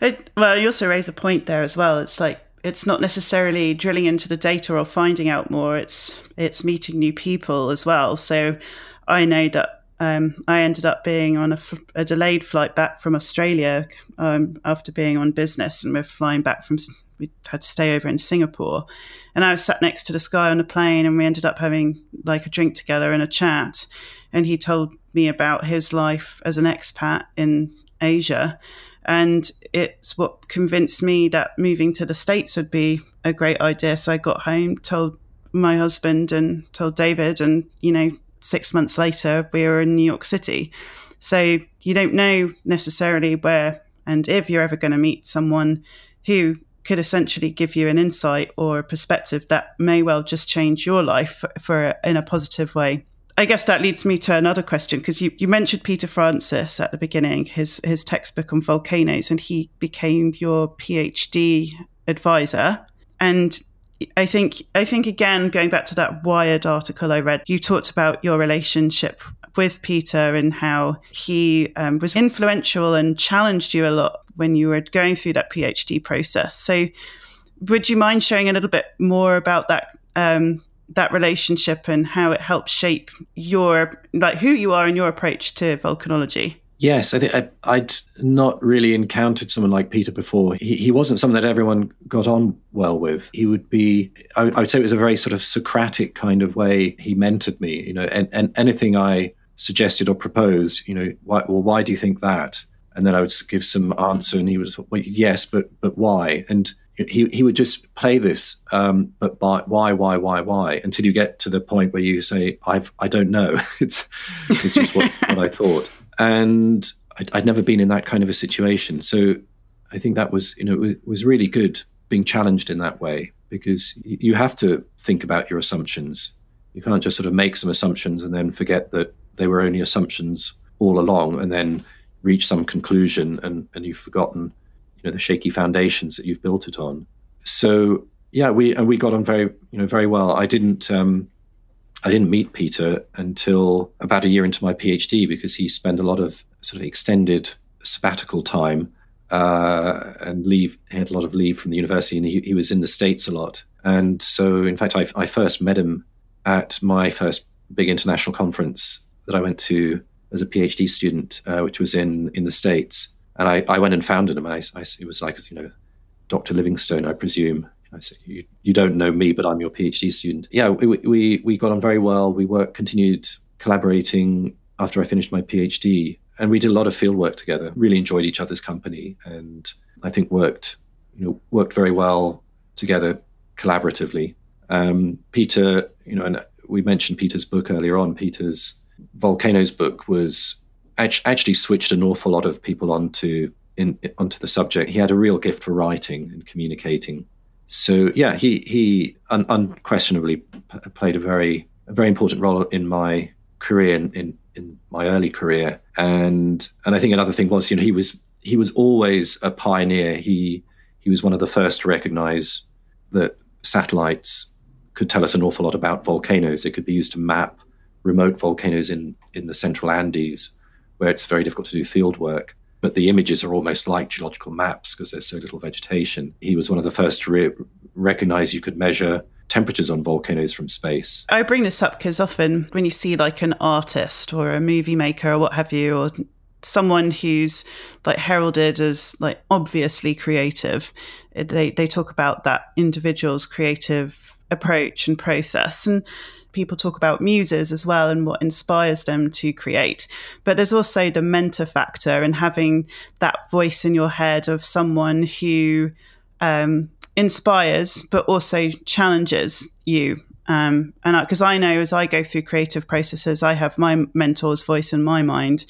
S2: It, well, you also raise a point there as well. It's like it's not necessarily drilling into the data or finding out more. It's it's meeting new people as well. So I know that um, I ended up being on a, a, delayed flight back from Australia um, after being on business, and we're flying back from. We had to stay over in Singapore, and I was sat next to this guy on the plane, and we ended up having like a drink together and a chat. And he told me about his life as an expat in Asia, and it's what convinced me that moving to the States would be a great idea. So I got home, told my husband, and told David, and you know six months later, we were in New York City. So you don't know necessarily where and if you're ever going to meet someone who could essentially give you an insight or a perspective that may well just change your life for, for in a positive way. I guess that leads me to another question because you, you mentioned Peter Francis at the beginning, his his textbook on volcanoes, and he became your PhD advisor. And I think I think again going back to that Wired article I read, you talked about your relationship with Peter and how he um, was influential and challenged you a lot when you were going through that PhD process. So, would you mind sharing a little bit more about that um, that relationship and how it helps shape your like who you are and your approach to volcanology?
S1: Yes, I think I, would not really encountered someone like Peter before. He, he wasn't someone that everyone got on well with. He would be, I, I, would say it was a very sort of Socratic kind of way he mentored me, you know, and, and anything I suggested or proposed, you know, why, well, why do you think that? And then I would give some answer and he was, well, yes, but, but why? And he, he would just play this, um, but by, why, why, why, why, until you get to the point where you say, I've, I don't know. it's, it's just what, what I thought and I'd, I'd, never been in that kind of a situation. So I think that was, you know, it was, was really good being challenged in that way because you have to think about your assumptions. You can't just sort of make some assumptions and then forget that they were only assumptions all along, and then reach some conclusion and, and you've forgotten, you know, the shaky foundations that you've built it on. So yeah, we and we got on very, you know, very well. I didn't. Um, I didn't meet Peter until about a year into my PhD because he spent a lot of sort of extended sabbatical time uh, and leave. He had a lot of leave from the university, and he, he was in the states a lot. And so, in fact, I, I first met him at my first big international conference that I went to as a PhD student, uh, which was in in the states. And I, I went and found him. I, I, it was like you know, Dr. Livingstone, I presume, I said, you, you don't know me, but I'm your PhD student. Yeah, we, we, we got on very well. We worked, continued collaborating after I finished my PhD. And we did a lot of field work together, really enjoyed each other's company. And I think worked, you know, worked very well together collaboratively. Um, Peter, you know, and we mentioned Peter's book earlier on. Peter's Volcanoes book was actually switched an awful lot of people onto in, onto the subject. He had a real gift for writing and communicating so yeah, he he un- unquestionably p- played a very a very important role in my career in, in, in my early career, and and I think another thing was you know he was he was always a pioneer. He he was one of the first to recognize that satellites could tell us an awful lot about volcanoes. They could be used to map remote volcanoes in in the central Andes, where it's very difficult to do field work but the images are almost like geological maps because there's so little vegetation. He was one of the first to re- recognize you could measure temperatures on volcanoes from space.
S2: I bring this up because often when you see like an artist or a movie maker or what have you, or someone who's like heralded as like obviously creative, eh, they, they talk about that individual's creative approach and process. And people talk about muses as well and what inspires them to create. But there's also the mentor factor and having that voice in your head of someone who um, inspires but also challenges you. Um, and because I, I, know as I go through creative processes, I have my mentor's voice in my mind.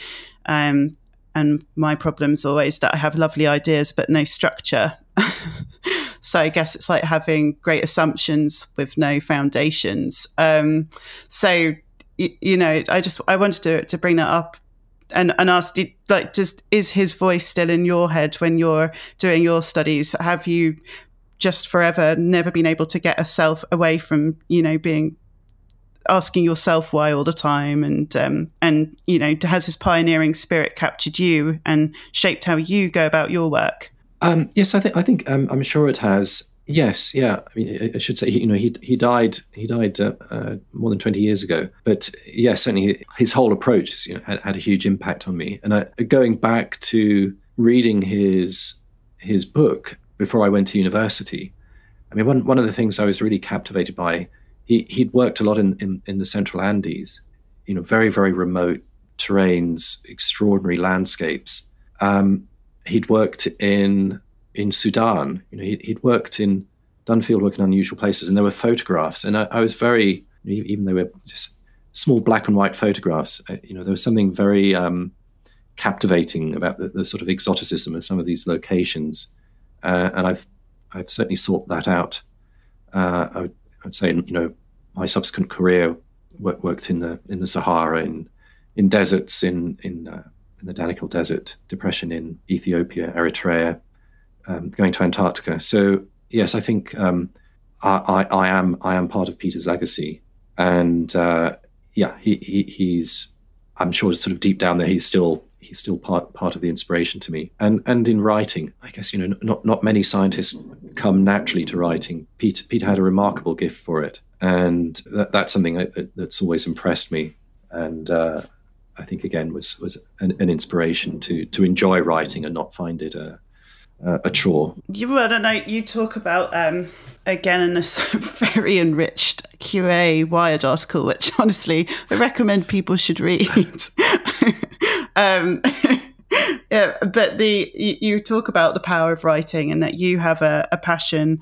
S2: Um, and my problem's always that I have lovely ideas but no structure. So I guess it's like having great assumptions with no foundations. Um, so you know, I just I wanted to to bring that up and and ask like just is his voice still in your head when you're doing your studies? Have you just forever never been able to get a self away from you know being asking yourself why all the time and um, and you know has his pioneering spirit captured you and shaped how you go about your work
S1: um, yes i think i think um, i'm sure it has. Yes yeah. I, mean, I should say you know he he died he died uh, uh, more than 20 years ago. But yes certainly his whole approach you know had, had a huge impact on me. And I, going back to reading his his book before i went to university i mean one, one of the things i was really captivated by he he'd worked a lot in, in, in the central Andes, you know, very very remote terrains, extraordinary landscapes. Um, he'd worked in in Sudan. You know, he'd, he'd worked in Dunfield, worked in unusual places, and there were photographs. And I, I was very, even though they were just small black and white photographs, uh, you know, there was something very um, captivating about the, the, sort of exoticism of some of these locations. Uh, and I've I've certainly sought that out. Uh, I would I'd say, you know, my subsequent career work, worked in the in the Sahara, in in deserts, in in, uh, in the Danakil Desert depression in Ethiopia, Eritrea, um, going to Antarctica. So yes, I think um, I, I, I, am I am part of Peter's legacy, and uh, yeah, he, he he's I'm sure sort of deep down there he's still he's still part part of the inspiration to me. And and in writing, I guess you know not not many scientists come naturally to writing. Peter Peter had a remarkable gift for it, and that, that's something that, that's always impressed me. And uh, I think again was was an, an, inspiration to to enjoy writing and not find it a a chore.
S2: You, I don't know. You talk about um, again in a very enriched QA Wired article, which honestly I recommend people should read. Um, yeah, but the you talk about the power of writing and that you have a, a passion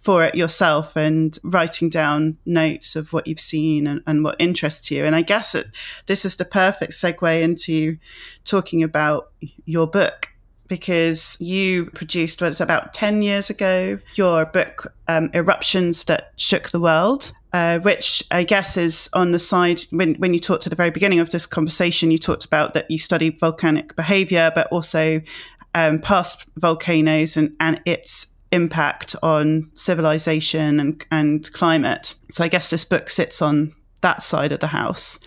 S2: for it yourself and writing down notes of what you've seen and, and what interests you. And I guess it, this is the perfect segue into talking about your book because you produced what it's about 10 years ago your book um, eruptions that shook the world uh, which I guess is on the side when, when you talked at the very beginning of this conversation, you talked about that you studied volcanic behavior, but also um, past volcanoes and, and its impact on civilization and, and climate. So I guess this book sits on that side of the house.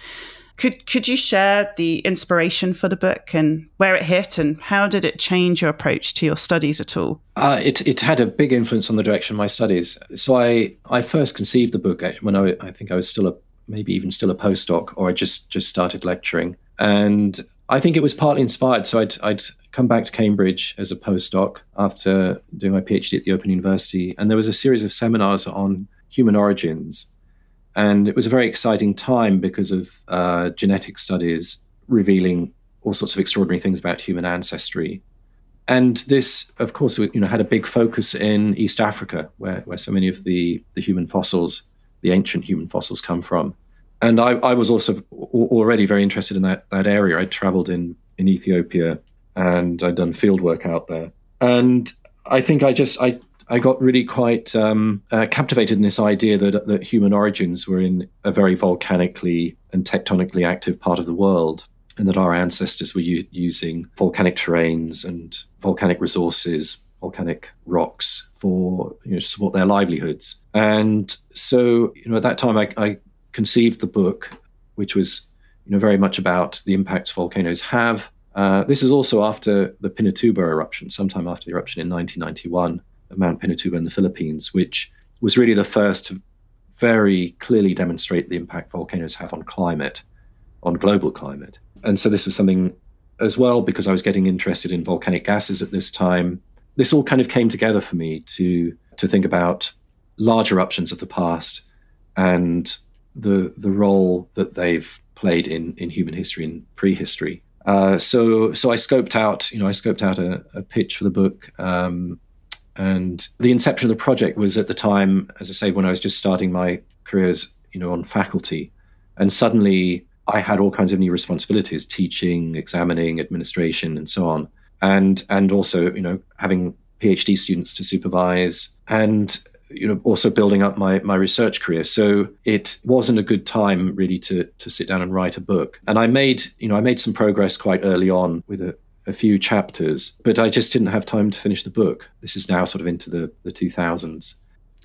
S2: Could could you share the inspiration for the book and where it hit and how did it change your approach to your studies at all?
S1: Uh, it it had a big influence on the direction of my studies. So I I first conceived the book when I, I think I was still a maybe even still a postdoc or I just just started lecturing and I think it was partly inspired. So I'd I'd come back to Cambridge as a postdoc after doing my PhD at the Open University and there was a series of seminars on human origins and it was a very exciting time because of uh, genetic studies revealing all sorts of extraordinary things about human ancestry. And this, of course, you know, had a big focus in East Africa, where, where so many of the, the human fossils, the ancient human fossils, come from. And I, I was also already very interested in that, that area. I traveled in, in Ethiopia and I'd done field work out there. And I think I just I I got really quite um, uh, captivated in this idea that, that human origins were in a very volcanically and tectonically active part of the world, and that our ancestors were u- using volcanic terrains and volcanic resources, volcanic rocks for you know, to support their livelihoods. And so, you know, at that time, I, I conceived the book, which was you know very much about the impacts volcanoes have. Uh, this is also after the Pinatubo eruption, sometime after the eruption in 1991 of Mount Pinatubo in the Philippines, which was really the first to very clearly demonstrate the impact volcanoes have on climate, on global climate. And so this was something as well, because I was getting interested in volcanic gases at this time. This all kind of came together for me to to think about large eruptions of the past and the the role that they've played in in human history and prehistory. Uh, so so I scoped out, you know, I scoped out a, a pitch for the book. Um, and the inception of the project was at the time, as I say, when I was just starting my careers, you know, on faculty. And suddenly I had all kinds of new responsibilities, teaching, examining, administration, and so on. And and also, you know, having PhD students to supervise. And you know, also building up my my research career. So it wasn't a good time really to to sit down and write a book. And I made, you know, I made some progress quite early on with a, a few chapters, but I just didn't have time to finish the book. This is now sort of into the the 2000s.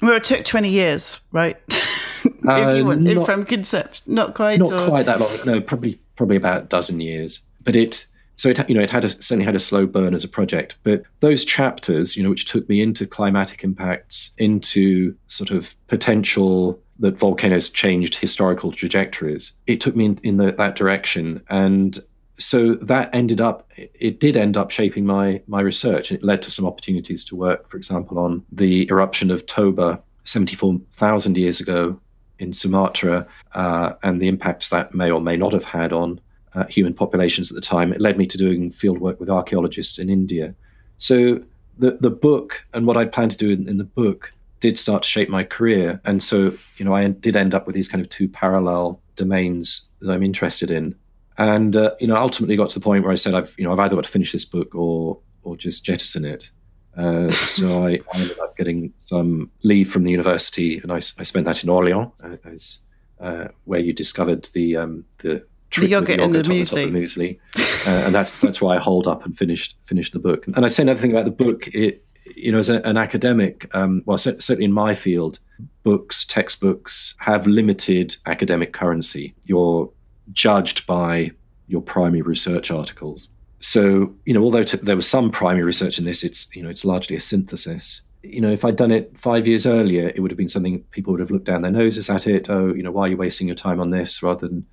S2: Well, it took 20 years, right? if you uh, want, not, from concept, not quite.
S1: Not or... quite that long. No, probably probably about a dozen years. But it so it you know it had a, certainly had a slow burn as a project. But those chapters, you know, which took me into climatic impacts, into sort of potential that volcanoes changed historical trajectories, it took me in, in the, that direction and so that ended up it did end up shaping my my research it led to some opportunities to work for example on the eruption of toba 74,000 years ago in Sumatra uh, and the impacts that may or may not have had on uh, human populations at the time. It led me to doing fieldwork with archaeologists in India. So the the book and what I planned to do in, in, the book did start to shape my career, and so you know I did end up with these kind of two parallel domains that I'm interested in, and uh, you know ultimately got to the point where I said I've you know I've either got to finish this book or or just jettison it. Uh, so I, I, ended up getting some leave from the university, and I, I spent that in Orléans, uh, as, uh, where you discovered the um, the
S2: the yogurt, and the muesli.
S1: The muesli. Uh, and that's that's why I hold up and finished finished the book. And I say another thing about the book. It, you know, as a, an academic, um, well, certainly in my field, books, textbooks have limited academic currency. You're judged by your primary research articles so you know although t- there was some primary research in this it's you know it's largely a synthesis you know if i'd done it five years earlier it would have been something people would have looked down their noses at it oh you know why are you wasting your time on this rather than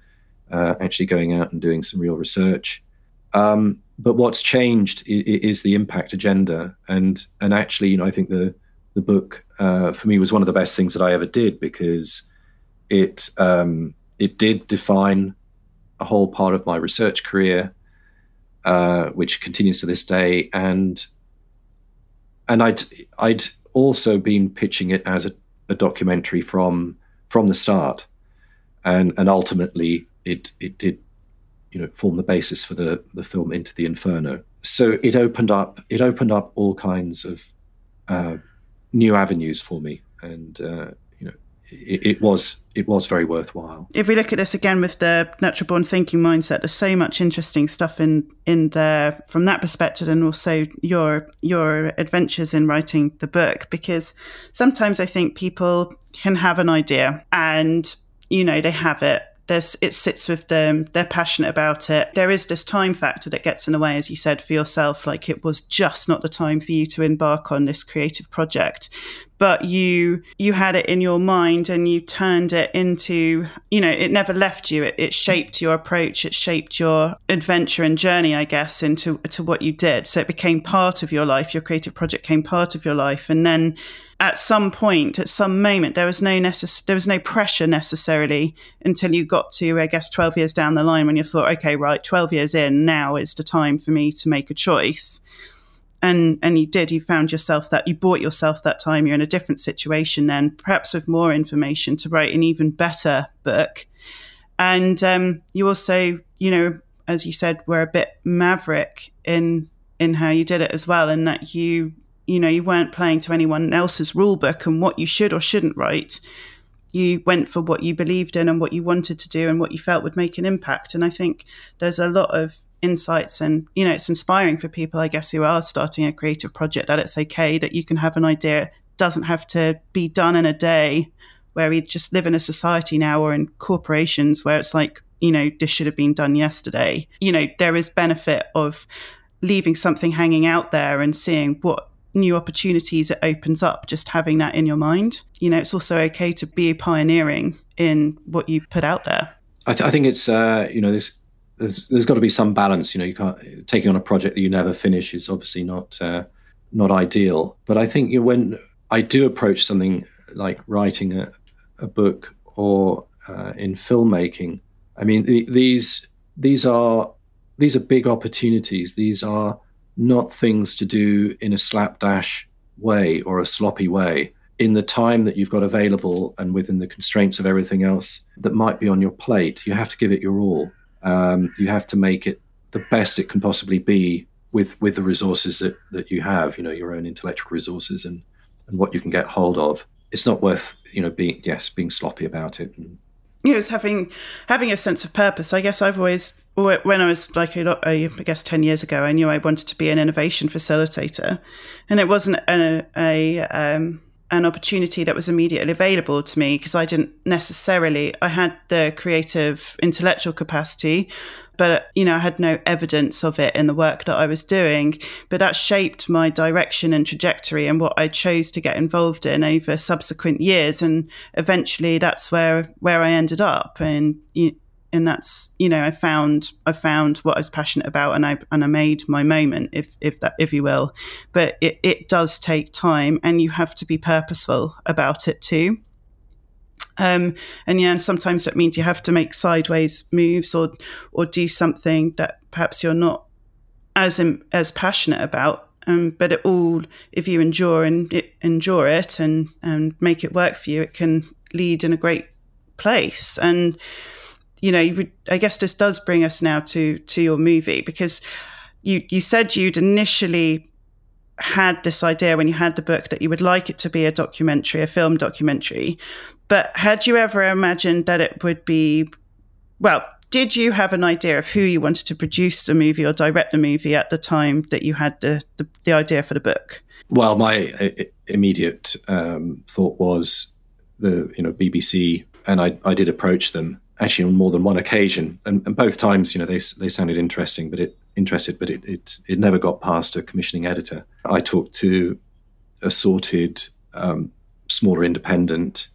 S1: uh, actually going out and doing some real research. Um, but what's changed is, the impact agenda. And and actually you know i think the the book uh, for me was one of the best things that i ever did because it um, it did define a whole part of my research career uh, which continues to this day. And and I'd I'd also been pitching it as a, a documentary from from the start, and and ultimately it it did you know form the basis for the the film Into the Inferno. So it opened up it opened up all kinds of uh, new avenues for me, and uh, it, it, was it was very worthwhile.
S2: If we look at this again with the natural born thinking mindset, there's so much interesting stuff in in there from that perspective, and also your your adventures in writing the book. Because sometimes I think people can have an idea and you know they have it there's it sits with them they're passionate about it. There is this time factor that gets in the way as you said for yourself like it was just not the time for you to embark on this creative project but you you had it in your mind and you turned it into you know it never left you. It, it shaped your approach. It shaped your adventure and journey i guess into to what you did. So it became part of your life. Your creative project became part of your life. And then at some point, at some moment, there was no necess- there was no pressure necessarily until you got to, I guess, twelve years down the line when you thought, okay, right, twelve years in, now is the time for me to make a choice. And and you did. You found yourself that you bought yourself that time. You're in a different situation then, perhaps with more information to write an even better book. And um, you also, you know, as you said, were a bit maverick in in how you did it as well, and that you you know you weren't playing to anyone else's rule book and what you should or shouldn't write you went for what you believed in and what you wanted to do and what you felt would make an impact and i think there's a lot of insights and you know it's inspiring for people i guess who are starting a creative project that it's okay that you can have an idea it doesn't have to be done in a day where we just live in a society now or in corporations where it's like you know this should have been done yesterday you know there is benefit of leaving something hanging out there and seeing what new opportunities it opens up just having that in your mind. You know, it's also okay to be pioneering in what you put out there.
S1: I, th- I think it's uh, you know there's, there's there's got to be some balance. You know, you can't taking on a project that you never finish is obviously not uh, not ideal. But I think you know, when I do approach something like writing a, a book or uh, in filmmaking, I mean the, these these are these are big opportunities. These are not things to do in a slapdash way or a sloppy way in the time that you've got available and within the constraints of everything else that might be on your plate. You have to give it your all. Um, you have to make it the best it can possibly be with with the resources that, that you have, you know, your own intellectual resources and, and what you can get hold of. it's not worth you know being yes being sloppy about it. And,
S2: it was having having a sense of purpose. I guess I've always when I was like a lot, I guess ten years ago, I knew I wanted to be an innovation facilitator, and it wasn't a, a um, an opportunity that was immediately available to me because I didn't necessarily I had the creative intellectual capacity but you know I had no evidence of it in the work that I was doing. But that shaped my direction and trajectory and what I chose to get involved in over subsequent years. And eventually that's where where I ended up. And you, and that's you know I found I found what I was passionate about and I and I made my moment if if that if you will. But it, it does take time and you have to be purposeful about it too. Um, and yeah sometimes that means you have to make sideways moves or or do something that perhaps you're not as as passionate about. Um, but it all if you endure and it, endure it and and make it work for you it can lead in a great place. And you know, I guess this does bring us now to to your movie because you you said you'd initially had this idea when you had the book that you would like it to be a documentary, a film documentary. But had you ever imagined that it would be well, did you have an idea of who you wanted to produce the movie or direct the movie at the time that you had the, the, the idea for the book?
S1: Well, my uh, immediate um, thought was the you know BBC, and I, I did approach them actually on more than one occasion, and, and, both times, you know, they they sounded interesting, but it interested, but it, it it never got past a commissioning editor. I talked to assorted um, smaller independent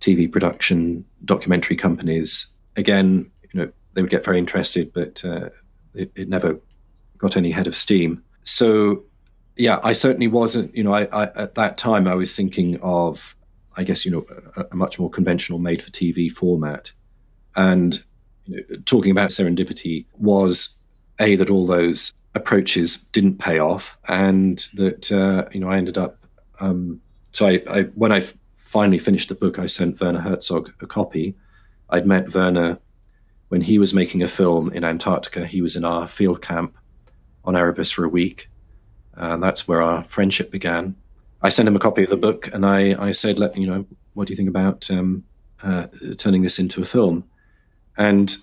S1: TV production documentary companies. Again, you know, they would get very interested, but uh, it, it never got any head of steam. So, yeah, I certainly wasn't. You know, I, I at that time I was thinking of, I guess, you know, a, a much more conventional made-for-TV format and you know, talking about serendipity was a that all those approaches didn't pay off, and that uh, you know I ended up. Um, so I, I, when I finally finished the book, I sent Werner Herzog a copy. I'd met Werner when he was making a film in Antarctica. He was in our field camp on Erebus for a week. And that's where our friendship began. I sent him a copy of the book, and I, I said, "Let you know, what do you think about um, uh, turning this into a film?" And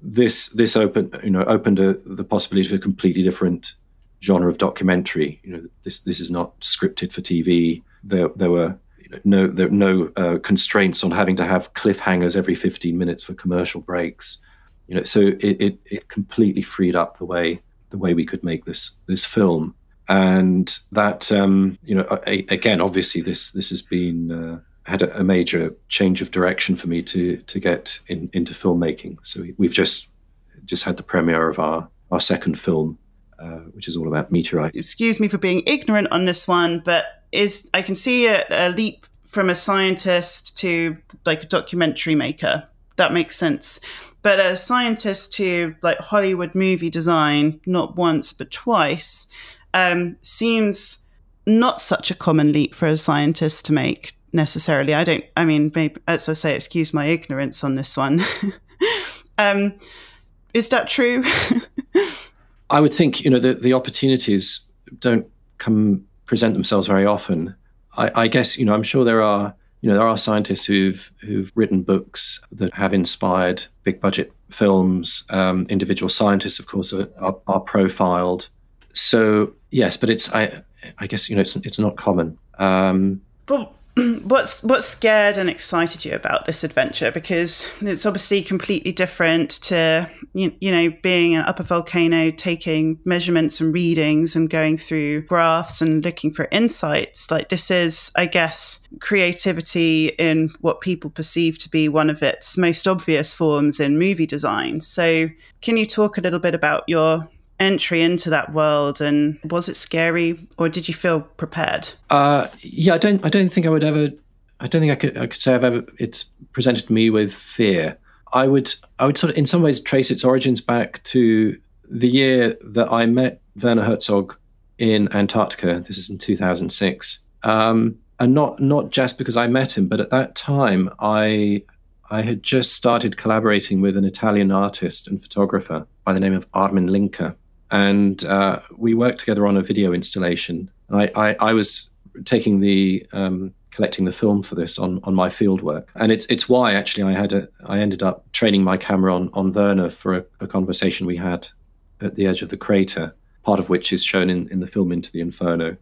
S1: this this opened you know opened a, the possibility of a completely different genre of documentary. You know, this this is not scripted for TV. There there were no there no uh, constraints on having to have cliffhangers every 15 minutes for commercial breaks. You know, so it, it, it completely freed up the way the way we could make this this film. And that um, you know, again, obviously this this has been uh, had a, a, major change of direction for me to to get in, into filmmaking. So we've just just had the premiere of our our second film, uh, which is all about meteorite.
S2: Excuse me for being ignorant on this one, but is I can see a, a leap from a scientist to like a documentary maker. That makes sense. But a scientist to like Hollywood movie design, not once but twice, um, seems not such a common leap for a scientist to make necessarily. I don't. I mean, maybe as I say, excuse my ignorance on this one. um, is that true?
S1: I would think you know the the opportunities don't come present themselves very often. I, I guess you know I'm sure there are you know there are scientists who've who've written books that have inspired big budget films. Um, individual scientists, of course, are, are, are, profiled. So yes, but it's I I guess you know it's it's not common. Um,
S2: well, what's what scared and excited you about this adventure? Because it's obviously completely different to you, you know being an upper volcano taking measurements and readings and going through graphs and looking for insights. Like this is i guess creativity in what people perceive to be one of its most obvious forms in movie design. So can you talk a little bit about your entry into that world and was it scary or did you feel prepared?
S1: Uh, yeah i don't i don't think i would ever i don't think i could i could say i've ever it's presented me with fear. I would i would sort of in some ways trace its origins back to the year that i met werner herzog in antarctica. This is in 2006 um, and not not just because i met him but at that time i I had just started collaborating with an Italian artist and photographer by the name of Armin Linke and uh, we worked together on a video installation. I, I, I, was taking the um, collecting the film for this on, on my fieldwork. And it's it's why actually I had a I ended up training my camera on on Werner for a, a conversation we had at the edge of the crater, part of which is shown in, in the film Into the Inferno.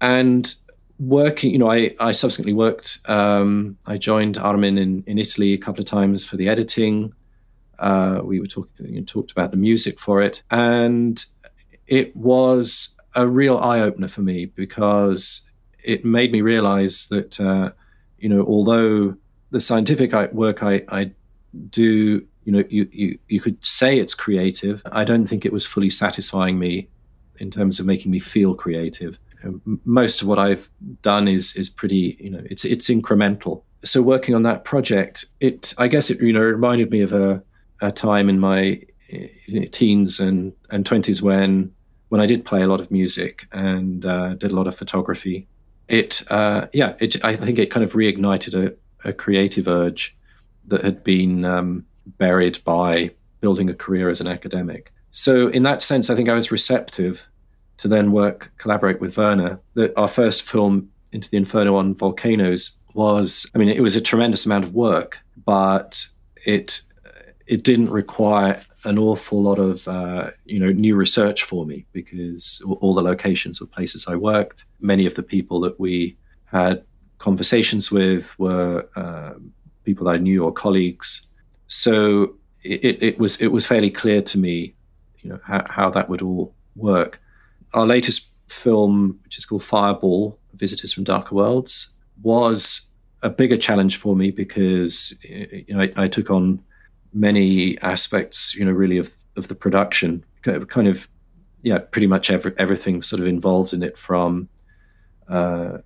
S1: And working, you know, I, I subsequently worked, um, I joined Armin in, in Italy a couple of times for the editing. Uh, we were talking, talked about the music for it. And it was a real eye opener for me because it made me realize that, uh, you know, although the scientific work I, I do, you know, you, you, you could say it's creative, I don't think it was fully satisfying me in terms of making me feel creative. Most of what I've done is is pretty, you know, it's it's incremental. So working on that project, it I guess it you know reminded me of a, a time in my teens and and twenties when when I did play a lot of music and uh, did a lot of photography, it uh, yeah, it, I think it kind of reignited a, a creative urge that had been um, buried by building a career as an academic. So in that sense, I think I was receptive to then work collaborate with Werner. The, our first film, Into the Inferno on volcanoes, was I mean it was a tremendous amount of work, but it it didn't require an awful lot of uh, you know new research for me because all the locations were places I worked. Many of the people that we had conversations with were uh, people that I knew or colleagues. So it, it, was it was fairly clear to me, you know, how, how that would all work. Our latest film, which is called Fireball: Visitors from Darker Worlds, was a bigger challenge for me because you know I, I took on many aspects, you know, really of, of the production, kind of, yeah, pretty much every, everything sort of involved in it from uh,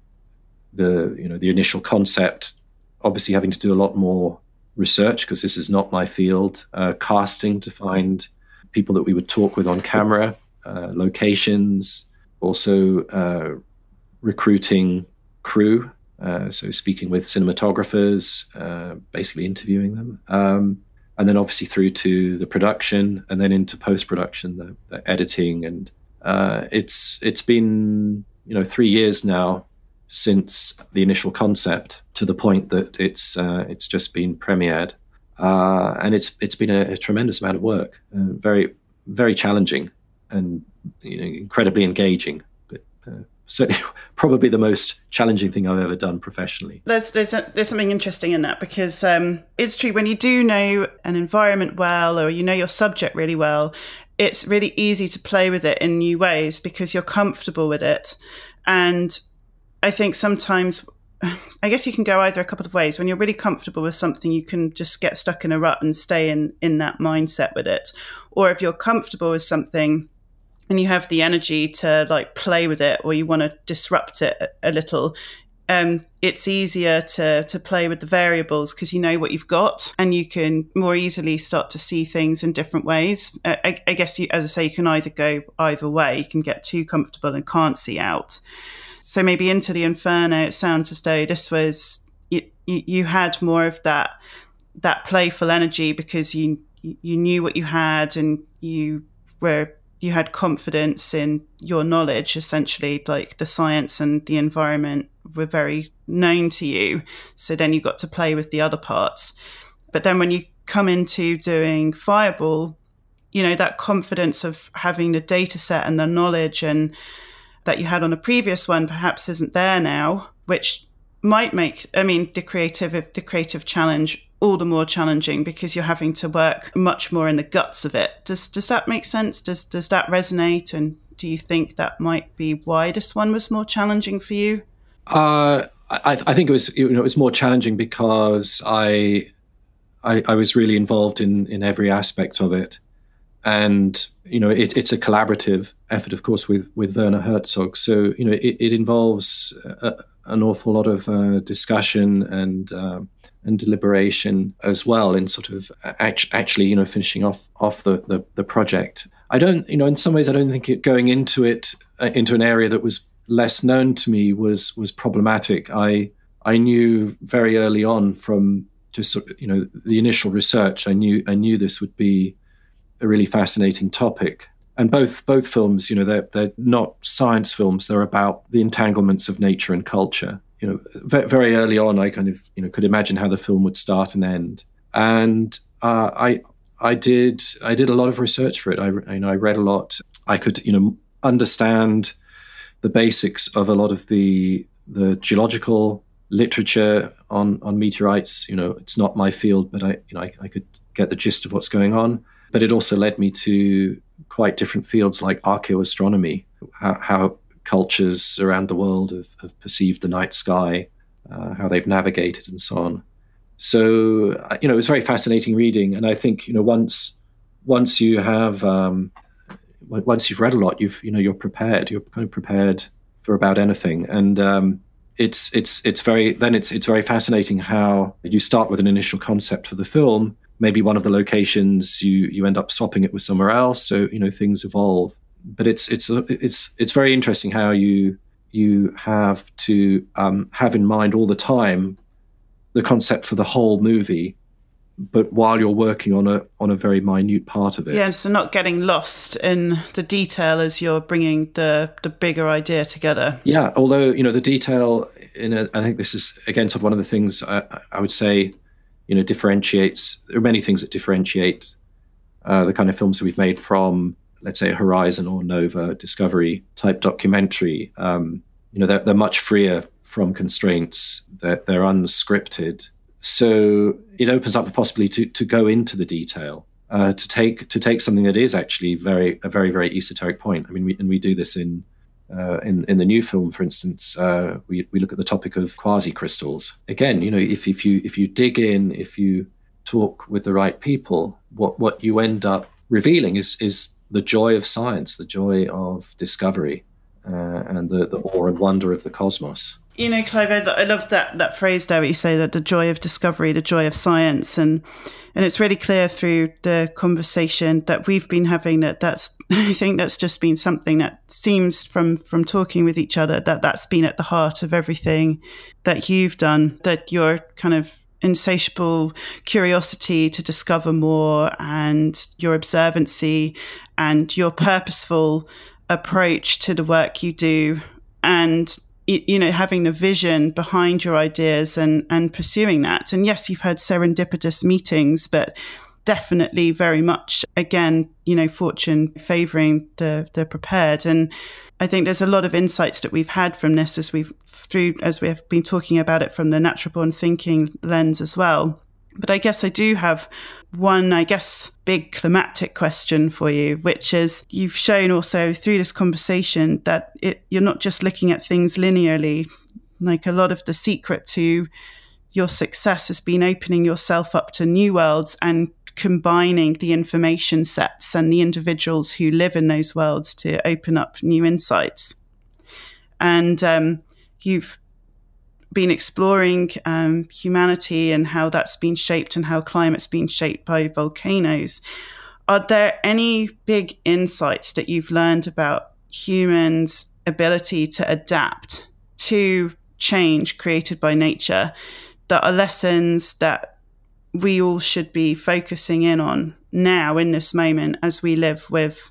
S1: the, you know, the initial concept, obviously having to do a lot more research because this is not my field, uh, casting to find people that we would talk with on camera, uh, locations, also uh, recruiting crew. Uh, so speaking with cinematographers, uh, basically interviewing them. Um, and then obviously through to the production and then into post production, the, the, editing, and uh, it's it's been you know three years now since the initial concept to the point that it's uh, it's just been premiered, uh, and it's it's been a, a tremendous amount of work, uh, very very challenging and you know, incredibly engaging. But certainly probably the most challenging thing I've ever done professionally.
S2: There's there's a, there's something interesting in that because um, it's true when you do know an environment well or you know your subject really well, it's really easy to play with it in new ways because you're comfortable with it, and I think sometimes. I guess you can go either a couple of ways. When you're really comfortable with something, you can just get stuck in a rut and stay in in that mindset with it. Or if you're comfortable with something, and you have the energy to like play with it or you want to disrupt it a, little um, it's easier to to play with the variables because you know what you've got and you can more easily start to see things in different ways. I, I, guess, you, as I say, you can either go either way. You can get too comfortable and can't see out. So maybe into the inferno, it sounds as though this was you, you had more of that that playful energy because you you knew what you had and you were you had confidence in your knowledge essentially like the science and the environment were very known to you. So then you got to play with the other parts. But then when you come into doing fireball you know that confidence of having the data set and the knowledge and that you had on a previous one perhaps isn't there now which might make i mean the creative the creative challenge all the more challenging because you're having to work much more in the guts of it. Does does that make sense? Does does that resonate? And do you think that might be why this one was more challenging for you?
S1: Uh, I, I, think it was you know it was more challenging because I, I, I was really involved in in every aspect of it, and you know it, it's a collaborative effort, of course, with with Werner Herzog. So you know it, it involves an awful lot of uh, discussion and. Um, and deliberation as well in sort of actually you know finishing off off the, the, the project i don't you know in some ways i don't think it going into it uh, into an area that was less known to me was was problematic i i knew very early on from just sort of, you know the initial research i knew i knew this would be a really fascinating topic and both both films you know they're they're not science films they're about the entanglements of nature and culture you know, very early on, I kind of you know could imagine how the film would start and end, and uh, I I did I did a lot of research for it. I you know I read a lot. I could you know understand the basics of a lot of the the geological literature on on meteorites. You know, it's not my field, but I you know I, I could get the gist of what's going on. But it also led me to quite different fields like archaeoastronomy, how, how cultures around the world have, have perceived the night sky, uh, how they've navigated, and so on. So uh, you know, it was very fascinating reading, and I think you know once once you have um, once you've read a lot, you've you know you're prepared. You're kind of prepared for about anything, and um, it's it's it's very then it's it's very fascinating how you start with an initial concept for the film. Maybe one of the locations you you end up swapping it with somewhere else, so you know things evolve but it's it's it's it's very interesting how you you have to um, have in mind all the time the concept for the whole movie but while you're working on a on a very minute part of it.
S2: Yeah, so not getting lost in the detail as you're bringing the the bigger idea together.
S1: Yeah, although you know the detail in a, I think this is again sort of one of the things I, I, would say, you know, differentiates. There are many things that differentiate uh, the kind of films that we've made from let's say, Horizon or Nova Discovery type documentary, um, you know, they're, they're much freer from constraints. They're, they're unscripted. So it opens up the possibility to, to go into the detail, uh, to take to take something that is actually very a very very esoteric point. I mean, we, and we do this in uh, in in the new film, for instance, uh, we we look at the topic of quasi crystals. Again, you know, if if you if you dig in, if you talk with the right people, what what you end up revealing is is the joy of science, the joy of discovery, uh, and the, the awe and wonder of the cosmos.
S2: You know, Clive, I love that that phrase there. You say that the joy of discovery, the joy of science, and and it's really clear through the conversation that we've been having that that's I think that's just been something that seems from from talking with each other that that's been at the heart of everything that you've done. That you're kind of insatiable curiosity to discover more and your observancy and your purposeful approach to the work you do and you know having the vision behind your ideas and and pursuing that. And yes you've had serendipitous meetings but definitely very much again you know fortune favoring the the prepared. And i think there's a lot of insights that we've had from this as we've through as we have been talking about it from the natural born thinking lens as well. But i guess i do have one i guess big climatic question for you which is you've shown also through this conversation that it, you're not just looking at things linearly like a lot of the secret to your success has been opening yourself up to new worlds and combining the information sets and the individuals who live in those worlds to open up new insights. And um, you've been exploring um, humanity and how that's been shaped and how climate's been shaped by volcanoes. Are there any big insights that you've learned about humans' ability to adapt to change created by nature that are lessons that we all should be focusing in on now in this moment as we live with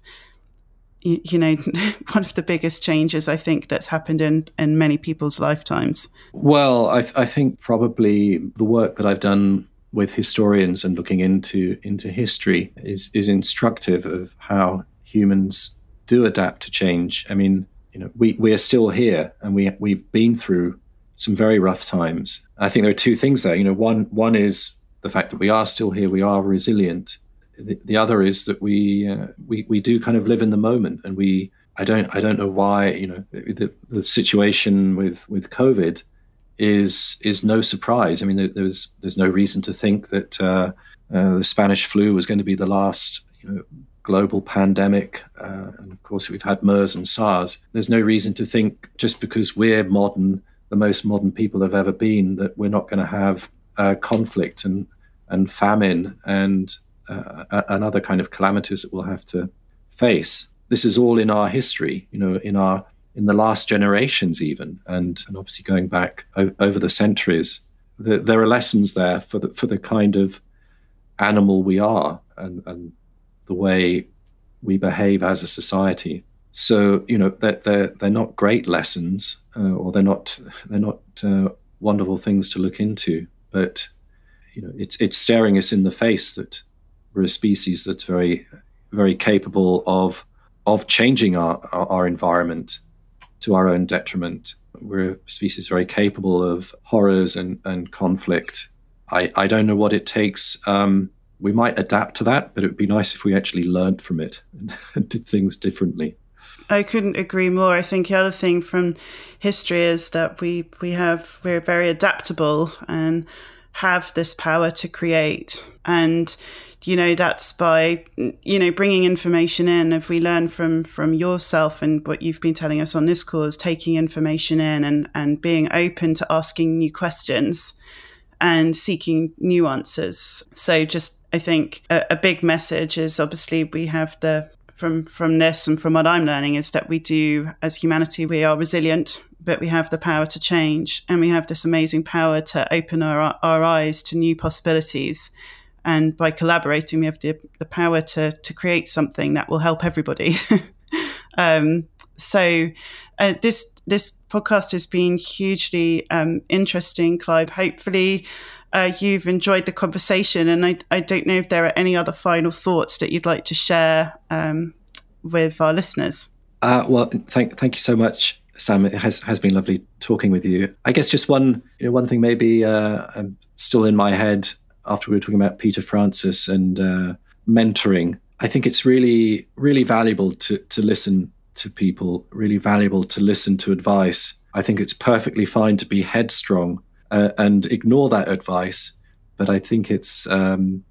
S2: you, know one of the biggest changes i think that's happened in in many people's lifetimes.
S1: Well I, I think probably the work that i've done with historians and looking into into history is is instructive of how humans do adapt to change. I mean you know we we are still here and we we've been through some very rough times. I think there are two things there. You know one one is the fact that we are still here, we are resilient. The, the other is that we, uh, we we do kind of live in the moment, and we I don't I don't know why you know the, the situation with with COVID is is no surprise. I mean, there's there's no reason to think that uh, uh, the Spanish flu was going to be the last you know, global pandemic, uh, and of course we've had MERS and SARS. There's no reason to think just because we're modern, the most modern people have ever been, that we're not going to have uh, conflict and and famine and uh, and other kind of calamities that we'll have to face. This is all in our history, you know, in our in the last generations even, and and obviously going back o- over the centuries. The, there are lessons there for the for the kind of animal we are and, and the way we behave as a society. So you know they're they're, they're not great lessons, uh, or they're not they're not uh, wonderful things to look into. But you know, it's it's staring us in the face that we're a species that's very very capable of of changing our, our, environment to our own detriment. We're a species very capable of horrors and, and conflict. I, I don't know what it takes. Um, we might adapt to that, but it would be nice if we actually learned from it and did things differently.
S2: I couldn't agree more. I think the other thing from history is that we we have we're very adaptable and have this power to create. And you know that's by you know bringing information in. If we learn from from yourself and what you've been telling us on this course taking information in and and being open to asking new questions and seeking new answers. So just i think a, a big message is obviously we have the from from this and from what i'm learning is that we do as humanity we are resilient but we have the power to change and we have this amazing power to open our, our eyes to new possibilities. And by collaborating we have the, the power to to create something that will help everybody. Um, so uh, this this podcast has been hugely um, interesting clive. Hopefully uh, you've enjoyed the conversation and I, I don't know if there are any other final thoughts that you'd like to share um, with our listeners.
S1: Uh, well thank thank you so much Sam, it has has been lovely talking with you. I guess just one you know, one thing maybe uh, I'm still in my head after we were talking about Peter Francis and uh, mentoring. I think it's really really valuable to to listen to people. Really valuable to listen to advice. I think it's perfectly fine to be headstrong uh, and ignore that advice, but I think it's um,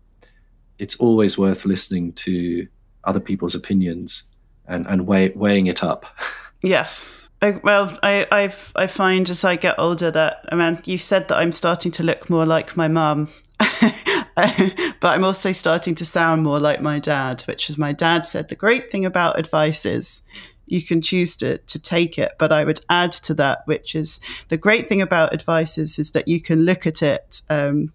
S1: it's always worth listening to other people's opinions and and weigh, weighing it up.
S2: Yes, I, well, I I've, I find as I get older that I mean, you said that I'm starting to look more like my mum, but I'm also starting to sound more like my dad, which is my dad said the great thing about advice is you can choose to to take it, but I would add to that, which is the great thing about advice is, is that you can look at it um,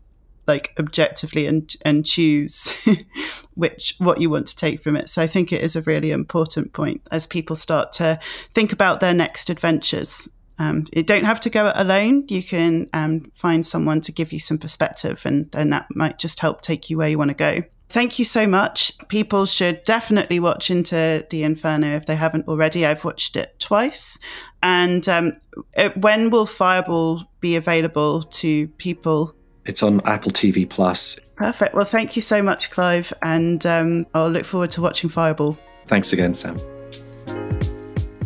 S2: like objectively and and choose which what you want to take from it. So I think it is a really important point as people start to think about their next adventures. Um, you don't have to go it alone. You can um, find someone to give you some perspective, and, and that might just help take you where you want to go. Thank you so much. People should definitely watch into the Inferno if they haven't already. I've watched it twice. And um, it, when will Fireball be available to people
S1: it's on Apple TV Plus.
S2: Perfect. Well, thank you so much, Clive, and um, I'll look forward to watching Fireball.
S1: Thanks again, Sam.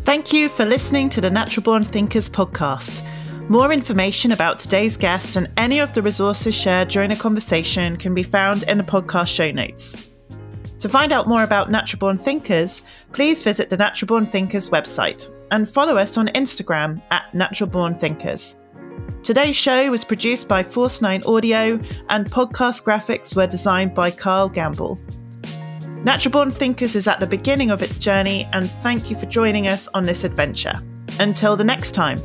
S2: Thank you for listening to the Natural Born Thinkers podcast. More information about today's guest and any of the resources shared during the conversation can be found in the podcast show notes. To find out more about Natural Born Thinkers, please visit the Natural Born Thinkers website and follow us on Instagram at Natural Born Thinkers. Today's show was produced by Force 9 Audio, and podcast graphics were designed by Carl Gamble. Natural Born Thinkers is at the beginning of its journey, and thank you for joining us on this adventure. Until the next time.